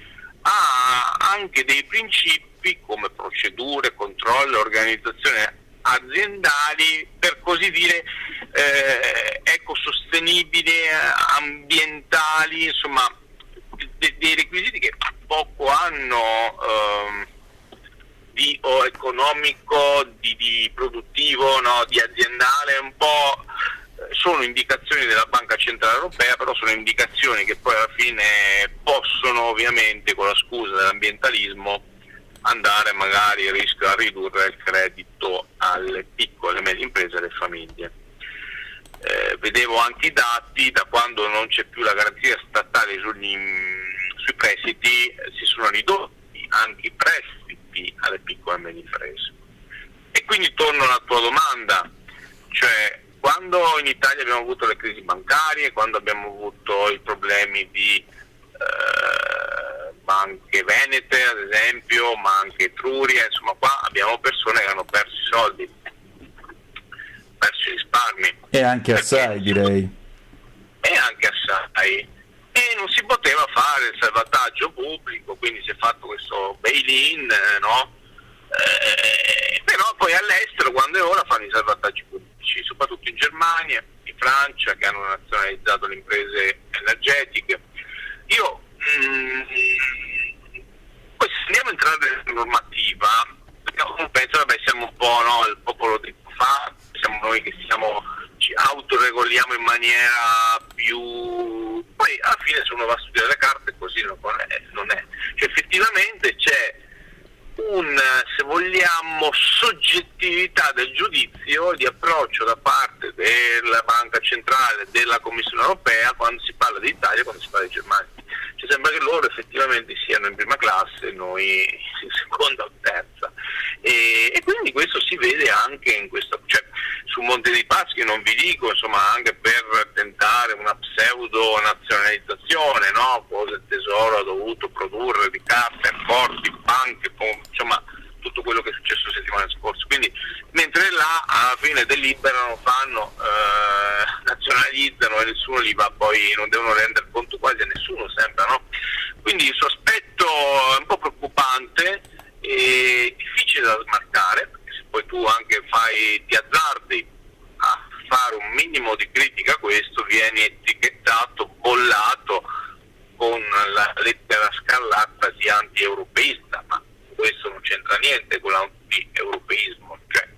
a anche dei principi come procedure, controllo, organizzazione aziendali, per così dire, eh, ecosostenibili, ambientali, insomma, de- dei requisiti che poco hanno... Ehm, di, o economico, di, di produttivo, no, di aziendale, un po' eh, sono indicazioni della Banca Centrale Europea, però sono indicazioni che poi alla fine possono ovviamente con la scusa dell'ambientalismo andare magari a ridurre il credito alle piccole e medie imprese e alle famiglie. Eh, vedevo anche i dati, da quando non c'è più la garanzia statale sugli, sui prestiti eh, si sono ridotti anche i prestiti alle piccole e medie imprese. E quindi torno alla tua domanda, cioè quando in Italia abbiamo avuto le crisi bancarie, quando abbiamo avuto i problemi di eh, banche venete ad esempio, ma anche Etruria, insomma qua abbiamo persone che hanno perso i soldi, perso i risparmi.
E anche assai direi.
E anche assai e non si poteva fare il salvataggio pubblico, quindi si è fatto questo bail-in, no? eh, però poi all'estero quando è ora fanno i salvataggi pubblici, soprattutto in Germania, in Francia che hanno nazionalizzato le imprese energetiche. Io mh, mm, poi se andiamo a entrare nella normativa, penso vabbè siamo un po' no, il popolo di fa, siamo noi che siamo ci autoregoliamo in maniera più... poi alla fine se uno va a studiare le carte così non è. Non è. Cioè, effettivamente c'è un, se vogliamo, soggettività del giudizio di approccio da parte della Banca Centrale, della Commissione Europea quando si parla di Italia e quando si parla di Germania. Ci sembra che loro effettivamente siano in prima classe noi in seconda o terza. E, e, quindi questo si vede anche in questo, cioè, su Monte dei Paschi non vi dico, insomma, anche per tentare una pseudo nazionalizzazione, no? cosa il tesoro ha dovuto produrre di carte, porti, banche, insomma tutto quello che è successo la settimana scorsa. Quindi mentre là alla fine deliberano, fanno, eh, [LAUGHS] nazionalizzano e nessuno li va poi, non devono rendere conto quasi a nessuno sembra, no? Quindi il suo aspetto è un po' preoccupante e difficile da smarcare, perché se poi tu anche fai, ti azzardi a fare un minimo di critica a questo, vieni etichettato, bollato con la lettera scarlatta di anti-europeista, ma questo non c'entra niente con l'anti-europeismo, cioè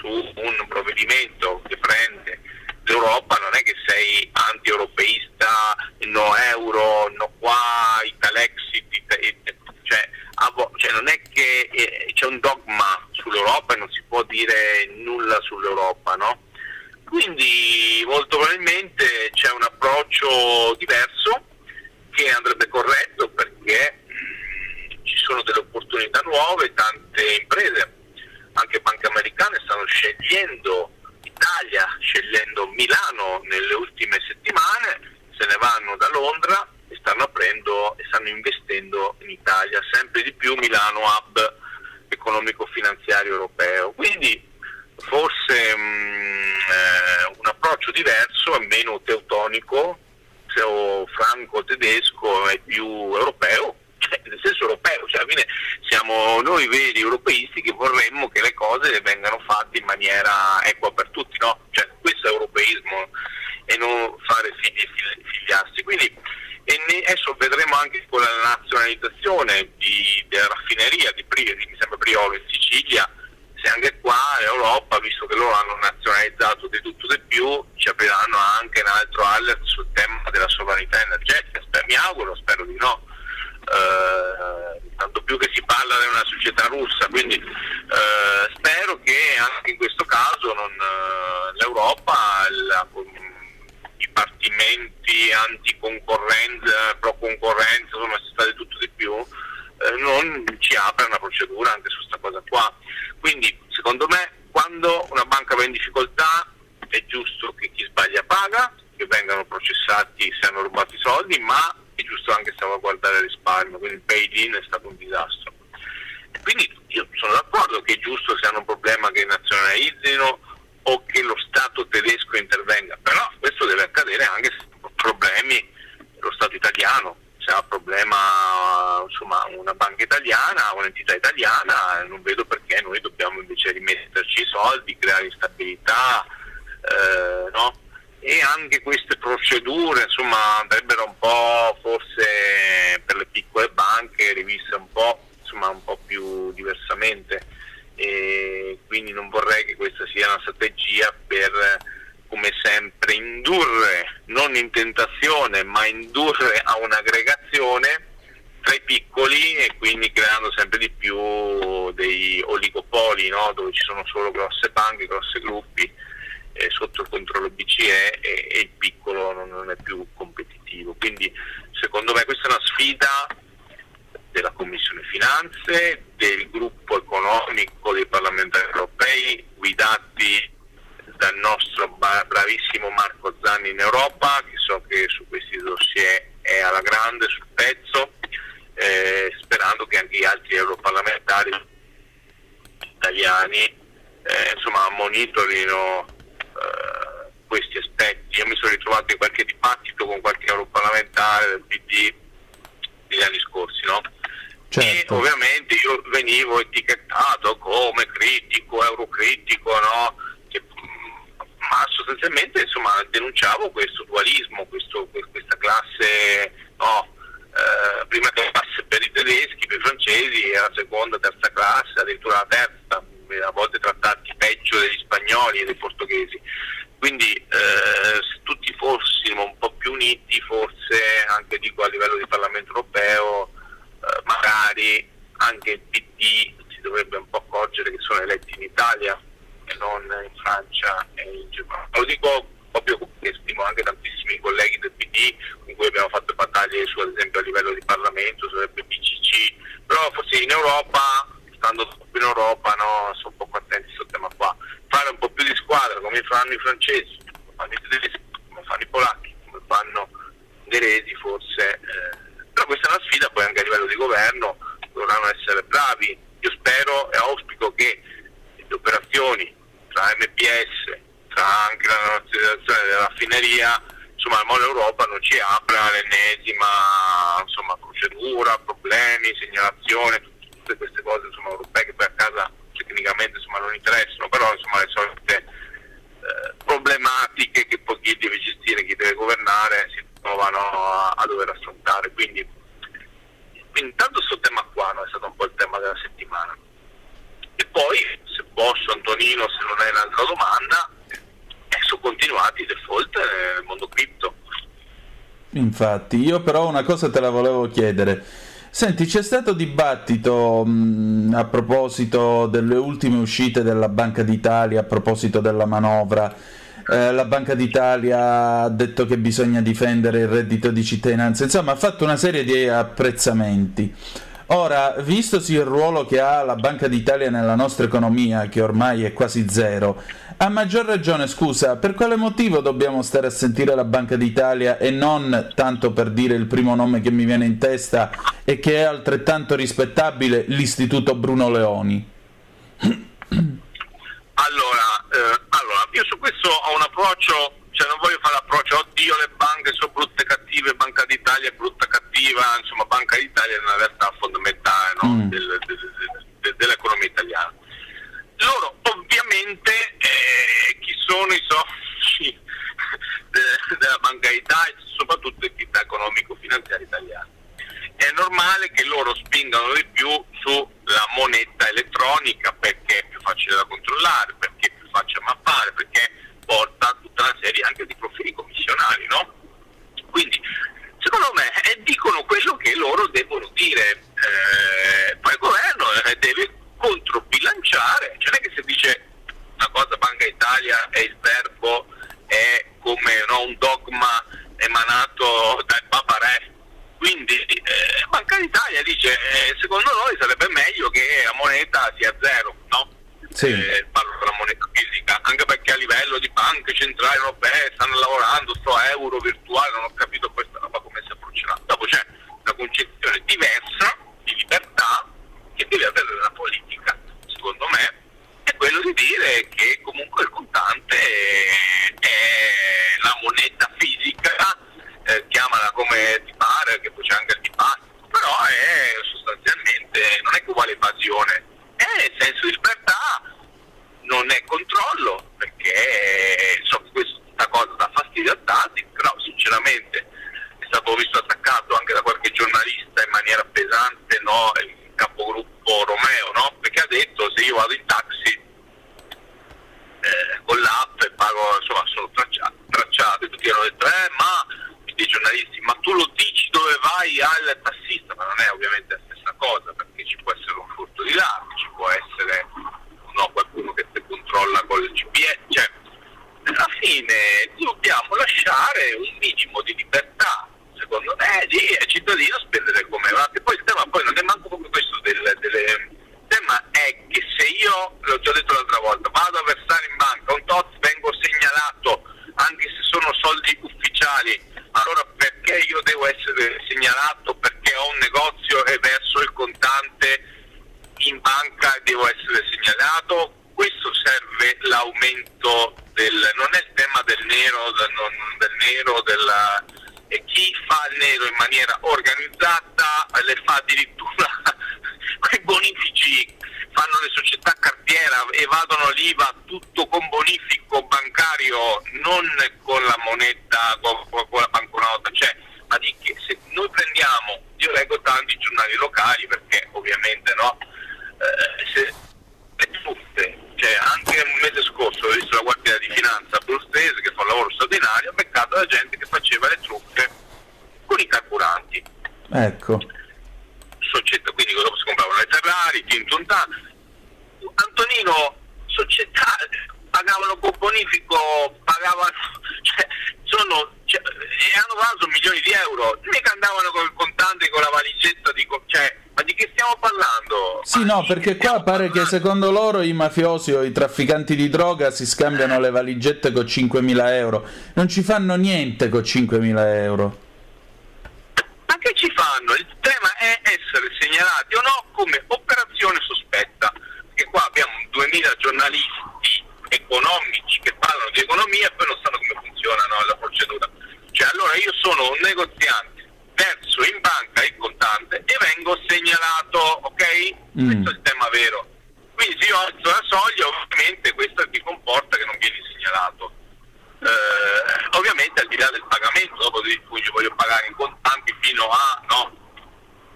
su un provvedimento che prende l'Europa non è che sei anti-europeista, no euro, no qua, Italexit, cioè, cioè non è che eh, c'è un dogma sull'Europa e non si può dire nulla sull'Europa, no? quindi molto probabilmente c'è un approccio diverso che andrebbe corretto perché sono delle opportunità nuove, tante imprese, anche banche americane stanno scegliendo Italia, scegliendo Milano nelle ultime settimane, se ne vanno da Londra e stanno aprendo e stanno investendo in Italia, sempre di più Milano hub economico-finanziario europeo. Quindi forse mh, eh, un approccio diverso, meno teutonico, franco-tedesco e più europeo, cioè, nel senso europeo, cioè alla fine siamo noi veri europeisti che vorremmo che le cose vengano fatte in maniera equa per tutti, no? Cioè, questo è europeismo e non fare figli e figliarsi. Quindi e adesso vedremo anche con la nazionalizzazione di, della raffineria di, di mi sembra Priolo in Sicilia, se anche qua in Europa, visto che loro hanno nazionalizzato di tutto e di più, ci apriranno anche un altro alert sul tema della sovranità energetica. Mi auguro, spero di no. Eh, tanto più che si parla di una società russa, quindi eh, spero che anche in questo caso non, eh, l'Europa, la, i partimenti anticoncorrenza, pro concorrenza, insomma si sta di tutto di più, eh, non ci apre una procedura anche su questa cosa qua. Quindi secondo me quando una banca va in difficoltà è giusto che chi sbaglia paga, che vengano processati se hanno rubato i soldi, ma è giusto anche salvaguardare il risparmio, quindi il paid-in è stato un disastro. E quindi io sono d'accordo che è giusto se hanno un problema che nazionalizzino o che lo Stato tedesco intervenga, però questo deve accadere anche se problemi lo Stato italiano, se ha problema insomma, una banca italiana, un'entità italiana, non vedo perché noi dobbiamo invece rimetterci i soldi, creare instabilità, eh, no? E anche queste procedure insomma, andrebbero un po' forse per le piccole banche riviste un po', insomma, un po' più diversamente e quindi non vorrei che questa sia una strategia per come sempre indurre, non in tentazione, ma indurre a un'aggregazione tra i piccoli e quindi creando sempre di più dei oligopoli no? dove ci sono solo grosse banche, grossi gruppi eh, sotto il controllo BCE e, e il piccolo non, non, è più competitivo. Quindi secondo me questa è una sfida della Commissione Finanze, del gruppo economico dei parlamentari europei guidati dal nostro bravissimo Marco Zanni in Europa, che so che su questi dossier è alla grande sul pezzo, eh, sperando che anche gli altri europarlamentari italiani eh, insomma, monitorino eh, questi aspetti. Io mi sono ritrovato in qualche dibattito con qualche europarlamentare del PD negli anni scorsi, no? Certo. E ovviamente io venivo etichettato come critico, eurocritico, no? ma sostanzialmente insomma, denunciavo questo dualismo, questo, questa classe, no, eh, prima classe per i tedeschi, per i francesi, la seconda, terza classe, addirittura la terza, a volte trattati peggio degli spagnoli e dei portoghesi. Quindi eh, tutti fossimo un po' più uniti, forse anche dico a livello di Parlamento europeo, eh, magari anche il PD si dovrebbe un po' accorgere che sono eletti in Italia e non in Francia e in Germania. Lo dico proprio perché stimo anche tantissimi colleghi del PD con cui abbiamo fatto battaglie su ad esempio a livello di Parlamento, sulle BCC, però forse in Europa, stando in Europa, no, sono un po' attenti sul tema qua. Fare un po' più di squadra come fanno i francesi, come fanno i tedeschi, come fanno i polacchi, come fanno i inglesi forse. Eh, però questa è una sfida poi anche a livello di governo, dovranno essere bravi. Io spero e auspico che le operazioni tra MPS, tra anche la nazionalizzazione della raffineria, insomma il mondo Europa non ci apra l'ennesima insomma, procedura, problemi, segnalazione, tutte queste cose insomma, europee che poi a casa tecnicamente insomma, non interessano, però insomma, le solite eh, problematiche che poi chi deve gestire, chi deve governare si trovano a, a dover affrontare. Quindi, quindi intanto questo tema qua no, è stato un po' il tema della settimana. E poi, se posso Antonino, se non hai un'altra domanda, eh, sono continuati i default nel mondo cripto.
Infatti, io però una cosa te la volevo chiedere. Senti, c'è stato dibattito mh, a proposito delle ultime uscite della Banca d'Italia, a proposito della manovra, eh, la Banca d'Italia ha detto che bisogna difendere il reddito di cittadinanza, insomma ha fatto una serie di apprezzamenti. Ora, vistosi il ruolo che ha la Banca d'Italia nella nostra economia, che ormai è quasi zero, a maggior ragione, scusa, per quale motivo dobbiamo stare a sentire la Banca d'Italia e non, tanto per dire il primo nome che mi viene in testa, e che è altrettanto rispettabile, l'Istituto Bruno Leoni?
Allora, eh, allora, io su questo ho un approccio, cioè non voglio fare l'approccio, oddio le banche sono brutte e cattive, Banca d'Italia è brutta e cattiva, insomma Banca d'Italia è una realtà fondamentale no? mm. del, del, del, dell'economia italiana. Loro ovviamente eh, chi sono i soci della Banca d'Italia, soprattutto l'entità economico-finanziaria italiana. È normale che loro spingano di più sulla moneta elettronica perché è più facile da controllare, perché è più facile mappare, perché porta tutta una serie anche di profili commissionali, no? Quindi secondo me eh, dicono quello che loro devono dire. Eh, poi il governo eh, deve controbilanciare, cioè non è che se dice una cosa Banca Italia e il verbo è come no, un dogma emanato dal Papa Re. Quindi eh, Banca d'Italia dice eh, secondo noi sarebbe meglio che la moneta sia zero, no?
Sì.
Eh, parlo della moneta fisica, anche perché a livello di banche centrali europee stanno lavorando sto euro virtuale, non ho capito questa roba come si approccerà. Dopo c'è una concezione diversa di libertà che deve avere la politica, secondo me, è quello di dire che comunque il contante è la moneta fisica, eh, chiamala come ti pare, che poi c'è anche il dibattito, però è sostanzialmente, non è che uguale evasione, è il senso di libertà, non è controllo, perché insomma questa cosa dà fastidio a tanti, però sinceramente è stato visto attaccato anche da qualche giornalista in maniera pesante no, il capogruppo Romeo, no? perché ha detto se io vado in taxi eh, con l'app e pago, insomma sono tracciato, tracciato. E tutti hanno detto eh ma i giornalisti ma tu lo dici dove vai al tassista, ma non è ovviamente la stessa cosa perché ci può essere un furto di dati, ci può essere no, qualcuno che ti controlla cioè alla fine dobbiamo lasciare un minimo di libertà secondo me di ai cittadino spendere come va. E poi il tema poi non è manco come questo del, delle... il tema è che se io, l'ho già detto l'altra volta, vado a versare in banca un tot, vengo segnalato, anche se sono soldi ufficiali, allora perché io devo essere segnalato perché ho un negozio e verso il contante in banca devo essere segnalato? Questo serve l'aumento del... non è il tema del nero, del, non, del nero, della e chi fa il nero in maniera organizzata le fa addirittura [LAUGHS] quei bonifici, fanno le società cartiera, evadono l'IVA tutto con bonifico bancario, non con la moneta, con, con la banconota, cioè, ma di che se noi prendiamo, io leggo tanti giornali locali perché ovviamente no, eh, se truffe, cioè anche nel mese scorso ho visto la Guardia di Finanza abruzzese che fa un lavoro straordinario, ha beccato la gente che faceva le truffe con i carburanti.
Ecco.
Società, quindi dopo si compravano le Ferrari, Tintunta. Antonino, società pagavano con bonifico, pagavano, [LAUGHS] cioè, sono, cioè, e hanno preso milioni di euro, mica andavano con il contante con la valigetta di, cioè, ma di che stiamo parlando?
Sì, no, perché qua pare che secondo loro i mafiosi o i trafficanti di droga si scambiano le valigette con 5.000 euro. Non ci fanno niente con 5.000 euro.
Ma che ci fanno? Il tema è essere segnalati o no come operazione sospetta. Perché qua abbiamo 2.000 giornalisti economici che parlano di economia e poi non sanno come funziona no, la procedura. Cioè allora io sono un negoziante, verso in banca il contante e vengo segnalato, ok?
Mm.
Questo è il tema vero. Quindi se io alzo la soglia, ovviamente questo ti comporta che non vieni segnalato. Eh, ovviamente al di là del pagamento, dopo di cui io voglio pagare in contanti fino a no.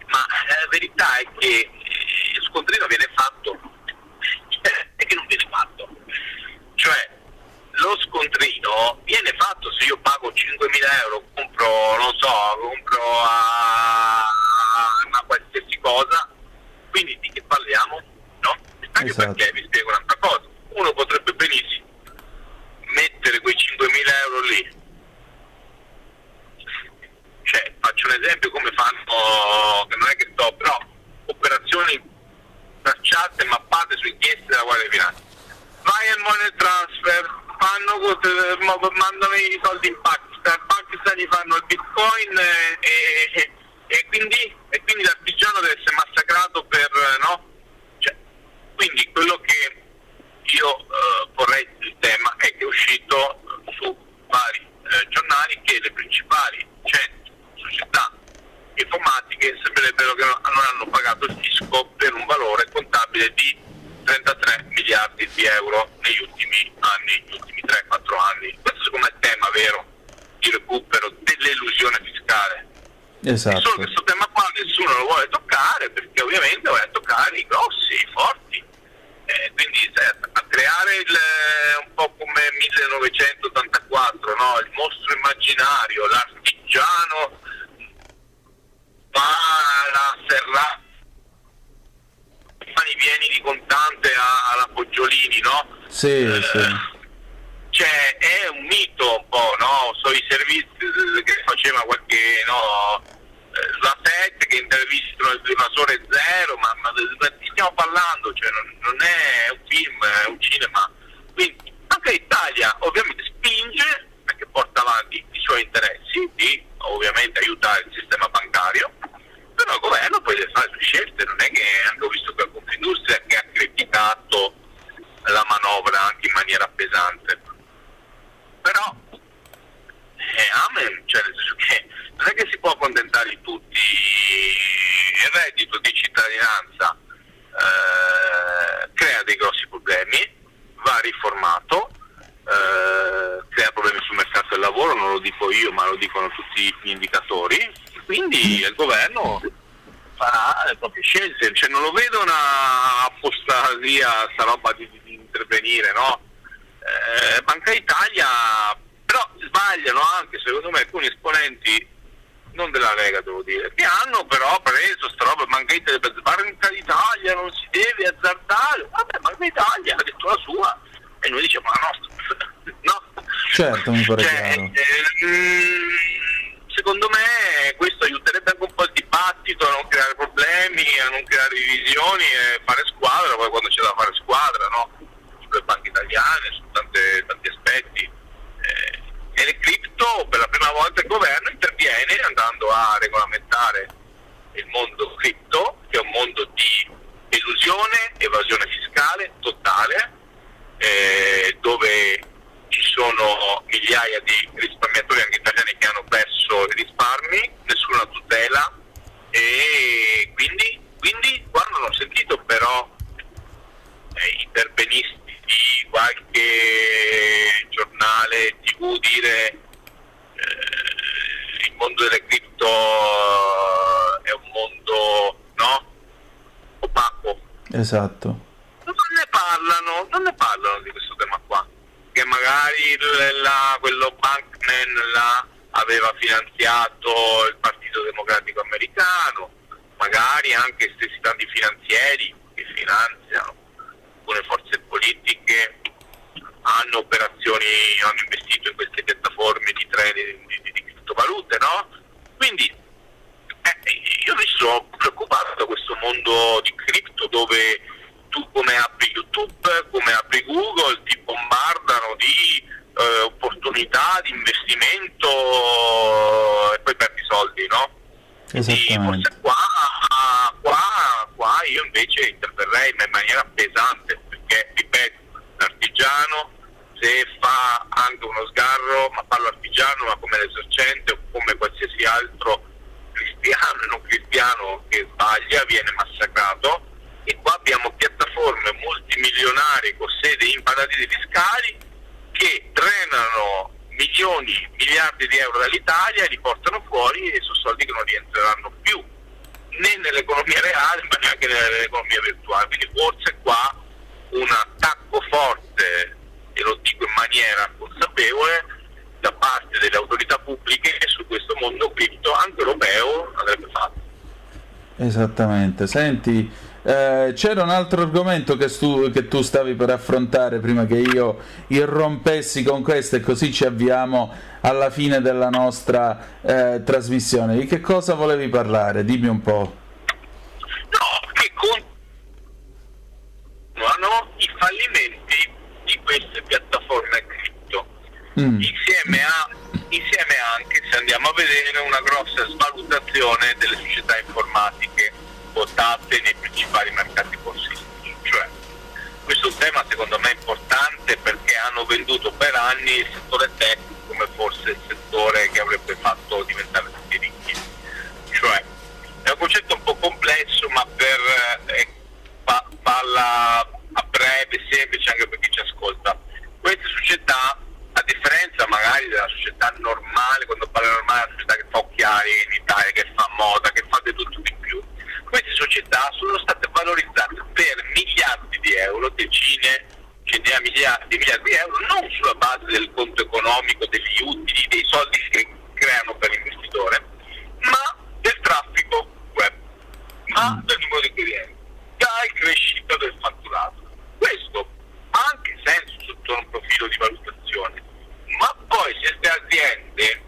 Ma eh, la verità è che eh, il scontrino viene fatto [LAUGHS] e che non viene fatto. Cioè lo scontrino viene fatto se io pago 5.000 euro, compro, non so, compro a, a qualsiasi cosa, quindi di che parliamo? No? Anche
esatto.
perché vi spiego un'altra cosa, uno potrebbe benissimo mettere quei 5.000 euro lì, cioè faccio un esempio come fanno, che non è che sto, però operazioni tracciate, mappate su richieste della Guardia di Finanza. Vai al money transfer, fanno, mandano i soldi in Pakistan, in Pakistan gli fanno il bitcoin e, e, e, quindi, e quindi l'artigiano deve essere massacrato per no? Cioè, quindi quello che io eh, vorrei il tema è che è uscito su vari eh, giornali che le principali centri, società informatiche sembrerebbero che non hanno pagato il fisco per un valore contabile di 33 miliardi di euro negli ultimi anni, negli ultimi 3-4 anni. Questo secondo me è il tema vero di recupero dell'elusione fiscale.
Esatto.
Solo questo tema qua nessuno lo vuole toccare perché ovviamente vuole toccare i grossi, i forti. Eh, quindi a creare il, un po' come 1984, no? il mostro immaginario, l'artigiano va alla serrata mani pieni di contante alla Poggiolini, no?
Sì, eh, sì.
Cioè è un mito un po', no? Sono i servizi che faceva qualche, no? Eh, la 7 che intervistano il invasore zero, ma, ma di stiamo parlando? Cioè, non, non, è un film, è un cinema. Quindi anche l'Italia ovviamente spinge perché porta avanti i suoi interessi di ovviamente aiutare il sistema bancario però il governo poi deve fare le scelte, non è che ho visto che Confindustria che ha criticato la manovra anche in maniera pesante. Però eh, amen, cioè nel senso che non è che si può accontentare di tutti il reddito di cittadinanza eh, crea dei grossi problemi, va riformato, eh, crea problemi sul mercato del lavoro, non lo dico io ma lo dicono tutti gli indicatori, quindi il governo farà le proprie scelte, cioè, non lo vedo una apostasia, sta roba di, di intervenire, no? Eh, Banca Italia, però sbagliano anche secondo me alcuni esponenti, non della Lega devo dire, che hanno però preso sta roba, Banca Italia, Banca d'Italia non si deve azzardare, vabbè Banca Italia ha detto la sua e noi diciamo la nostra, [LAUGHS] no?
Certo, mi pare
cioè,
chiaro.
Eh, mm, secondo me questo aiuterebbe anche un po' il dibattito a non creare problemi, a non creare divisioni e fare squadra, poi quando c'è da fare squadra, no? Sulle banche italiane, su tante, tanti aspetti. Eh, e le cripto per la prima volta il governo interviene andando a regolamentare il mondo cripto, che è un mondo di elusione, evasione fiscale totale, eh, dove ci sono migliaia di risparmiatori anche italiani che hanno perso i risparmi, nessuna tutela e quindi, quindi quando hanno sentito però eh, intervenisti di qualche giornale tv dire eh, il mondo delle cripto è un mondo no? opaco.
Esatto.
Non ne parlano, non ne parlano di questo tema qua che magari la, quello Bankman là aveva finanziato il Partito Democratico Americano, magari anche stessi tanti finanzieri che finanziano alcune forze politiche hanno operazioni, hanno investito in queste piattaforme di trading di, di, di criptovalute, no? Quindi eh, io mi sono preoccupato da questo mondo di cripto dove tu come apri YouTube, come apri Google, ti bombardano di eh, opportunità di investimento e poi perdi soldi, no?
Esattamente.
Forse qua, qua, qua io invece interverrei in maniera pesante, perché ripeto, l'artigiano se fa anche uno sgarro, ma fa l'artigiano, ma come l'esercente o come qualsiasi altro cristiano e non cristiano che sbaglia viene massacrato e qua abbiamo piattaforme multimilionarie con sede in paradisi fiscali che drenano milioni, miliardi di euro dall'Italia e li portano fuori e sono soldi che non rientreranno più né nell'economia reale ma neanche nell'economia virtuale. Quindi forse qua un attacco forte, e lo dico in maniera consapevole, da parte delle autorità pubbliche su questo mondo cripto anche europeo andrebbe fatto.
Esattamente. Senti, eh, c'era un altro argomento che, stu- che, tu stavi per affrontare prima che io irrompessi con questo e così ci avviamo alla fine della nostra eh, trasmissione. Di che cosa volevi parlare? Dimmi un po'.
No, che continuano i fallimenti di queste piattaforme cripto. Mm. Insieme a insieme anche se andiamo a vedere una grossa svalutazione delle società informatiche quotate nei principali mercati borsistici. Cioè, questo è un tema secondo me importante perché hanno venduto per anni il settore tech come forse il settore che avrebbe fatto diventare tutti ricchi. Cioè, è un concetto un po' complesso ma per eh, parla a breve, semplice anche per chi ci ascolta. Queste società, a differenza magari della società normale, quando parlo normale una società che fa occhiali in Italia, che fa moda, che fa di tutto di più, queste società sono state valorizzate per miliardi di euro, decine, centinaia miliardi di miliardi di euro, non sulla base del conto economico, degli utili, dei soldi che creano per l'investitore, ma del traffico web, ma del numero di clienti dai crescita del fatturato. Questo ha anche senso sotto un profilo di valutazione, ma poi se queste aziende,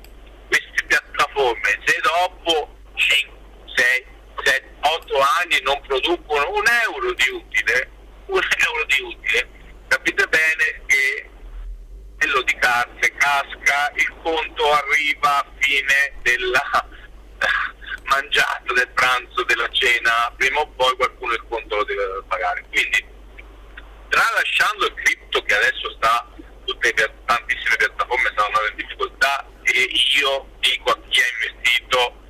queste piattaforme, se dopo 5, 6, 7, 8 anni non producono un euro di utile, un [LAUGHS] euro di utile, capite bene che quello di carte casca, il conto arriva a fine della [LAUGHS] mangiato del pranzo, della cena, prima o poi qualcuno il conto lo deve pagare. Quindi, tralasciando il cripto che adesso sta, tutte le, tantissime piattaforme stanno andando in difficoltà e io dico a chi ha investito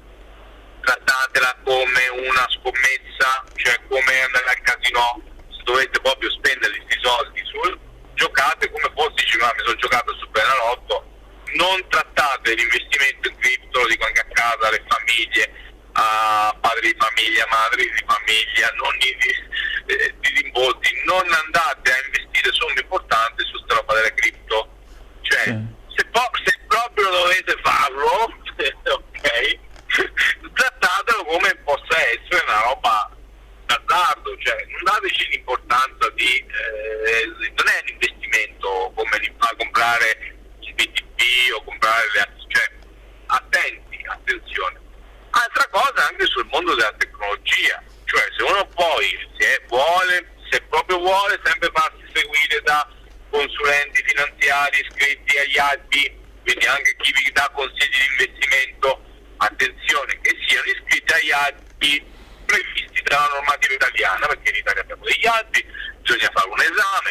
trattatela come una scommessa, cioè come andare al casino, se dovete proprio spendere questi soldi sul giocate come fosse dici ma mi sono giocato su Benalotto. Non trattate l'investimento in cripto, lo dico anche a casa, alle famiglie, a padri di famiglia, madri di famiglia, nonni di, eh, di rimbolsi, non andate a investire somme importanti su questa roba delle cripto. Cioè, se, po- se, proprio dovete farlo, [LAUGHS] ok, [LAUGHS] trattatelo come possa essere una roba d'azzardo, cioè non dateci l'importanza di, eh, non è un investimento come a comprare il BTP o comprare le azioni, cioè attenti, attenzione. Altra cosa anche sul mondo della tecnologia, cioè se uno poi se vuole, se proprio vuole sempre farsi seguire da consulenti finanziari iscritti agli albi, quindi anche chi vi dà consigli di investimento, attenzione che siano iscritti agli albi previsti dalla normativa italiana, perché in Italia abbiamo degli albi, bisogna fare un esame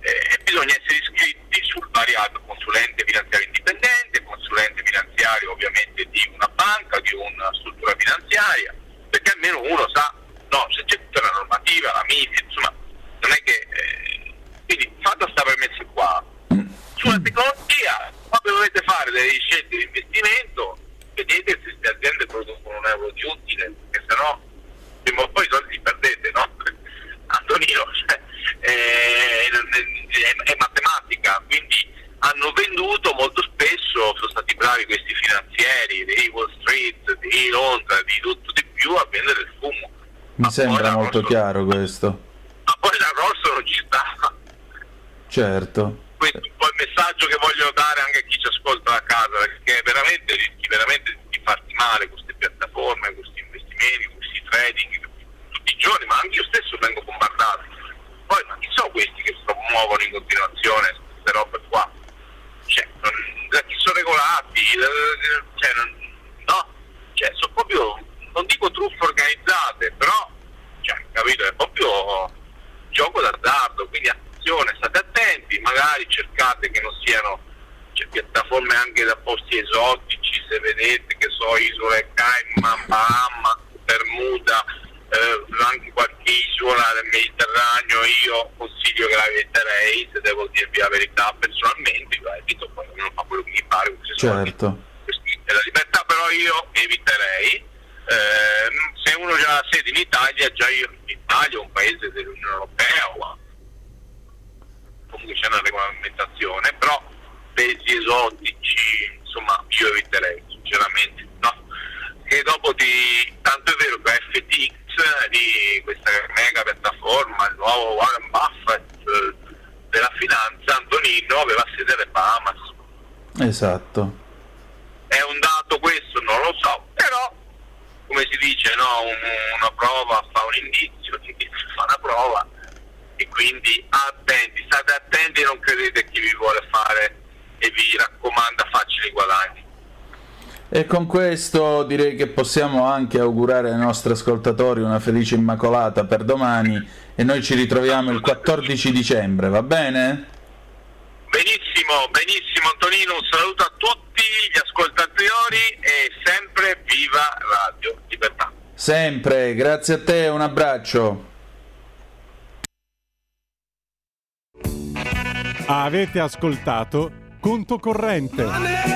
eh, e bisogna essere iscritti sul variato consulente finanziario indipendente, consulente finanziario ovviamente di una banca, di una struttura finanziaria, perché almeno uno sa, no, se c'è tutta la normativa, la MIFID, insomma, non è che... Eh, quindi fatta questa premessa qua, sulla tecnologia, quando dovete fare delle scelte di investimento, vedete se queste aziende producono un euro di utile, perché sennò prima o poi i soldi li perdete, no? Antonino, cioè, eh, è, è matematica, quindi hanno venduto molto spesso, sono stati bravi questi finanzieri di Wall Street, di Londra, di tutto di più a vendere il fumo.
Mi ma sembra molto chiaro questo.
Ma poi l'arrosto non ci sta.
Certo.
Questo è un po' il messaggio che voglio dare anche a chi ci ascolta da casa, perché veramente rischi veramente di farti male queste piattaforme, questi investimenti, questi trading, tutti i giorni, ma anche io stesso vengo bombardato. Poi ma chi sono questi che si promuovono in continuazione queste robe qua? cioè, non, sono regolati, eh, cioè, non, no, cioè, sono proprio, non dico truffe organizzate, però, cioè, capito, è proprio gioco d'azzardo, quindi attenzione, state attenti, magari cercate che non siano cioè, piattaforme anche da posti esotici, se vedete che so isole Cayman, Bahama, Bermuda, eh, anche qualche isola del Mediterraneo io consiglio che la eviterei se devo dirvi la verità personalmente la evito poi ognuno fa quello che gli pare
certo.
è la libertà però io eviterei eh, se uno già ha sede in Italia già io in Italia un paese dell'Unione Europea o comunque c'è una regolamentazione però paesi esotici insomma io eviterei sinceramente no che dopo di tanto è vero che FTX di questa mega piattaforma, il nuovo Warren Buffett eh, della finanza, Antonino aveva sede alle Bahamas.
Esatto.
È un dato questo, non lo so, però come si dice, no? un, una prova fa un indizio, l'indizio fa una prova e quindi attenti, state attenti e non credete a chi vi vuole fare e vi raccomanda facili guadagni.
E con direi che possiamo anche augurare ai nostri ascoltatori una felice Immacolata per domani e noi ci ritroviamo il 14 dicembre, va bene?
Benissimo, benissimo Antonino, un saluto a tutti gli ascoltatori e sempre viva Radio Libertà.
Sempre, grazie a te, un abbraccio.
Avete ascoltato Conto Corrente.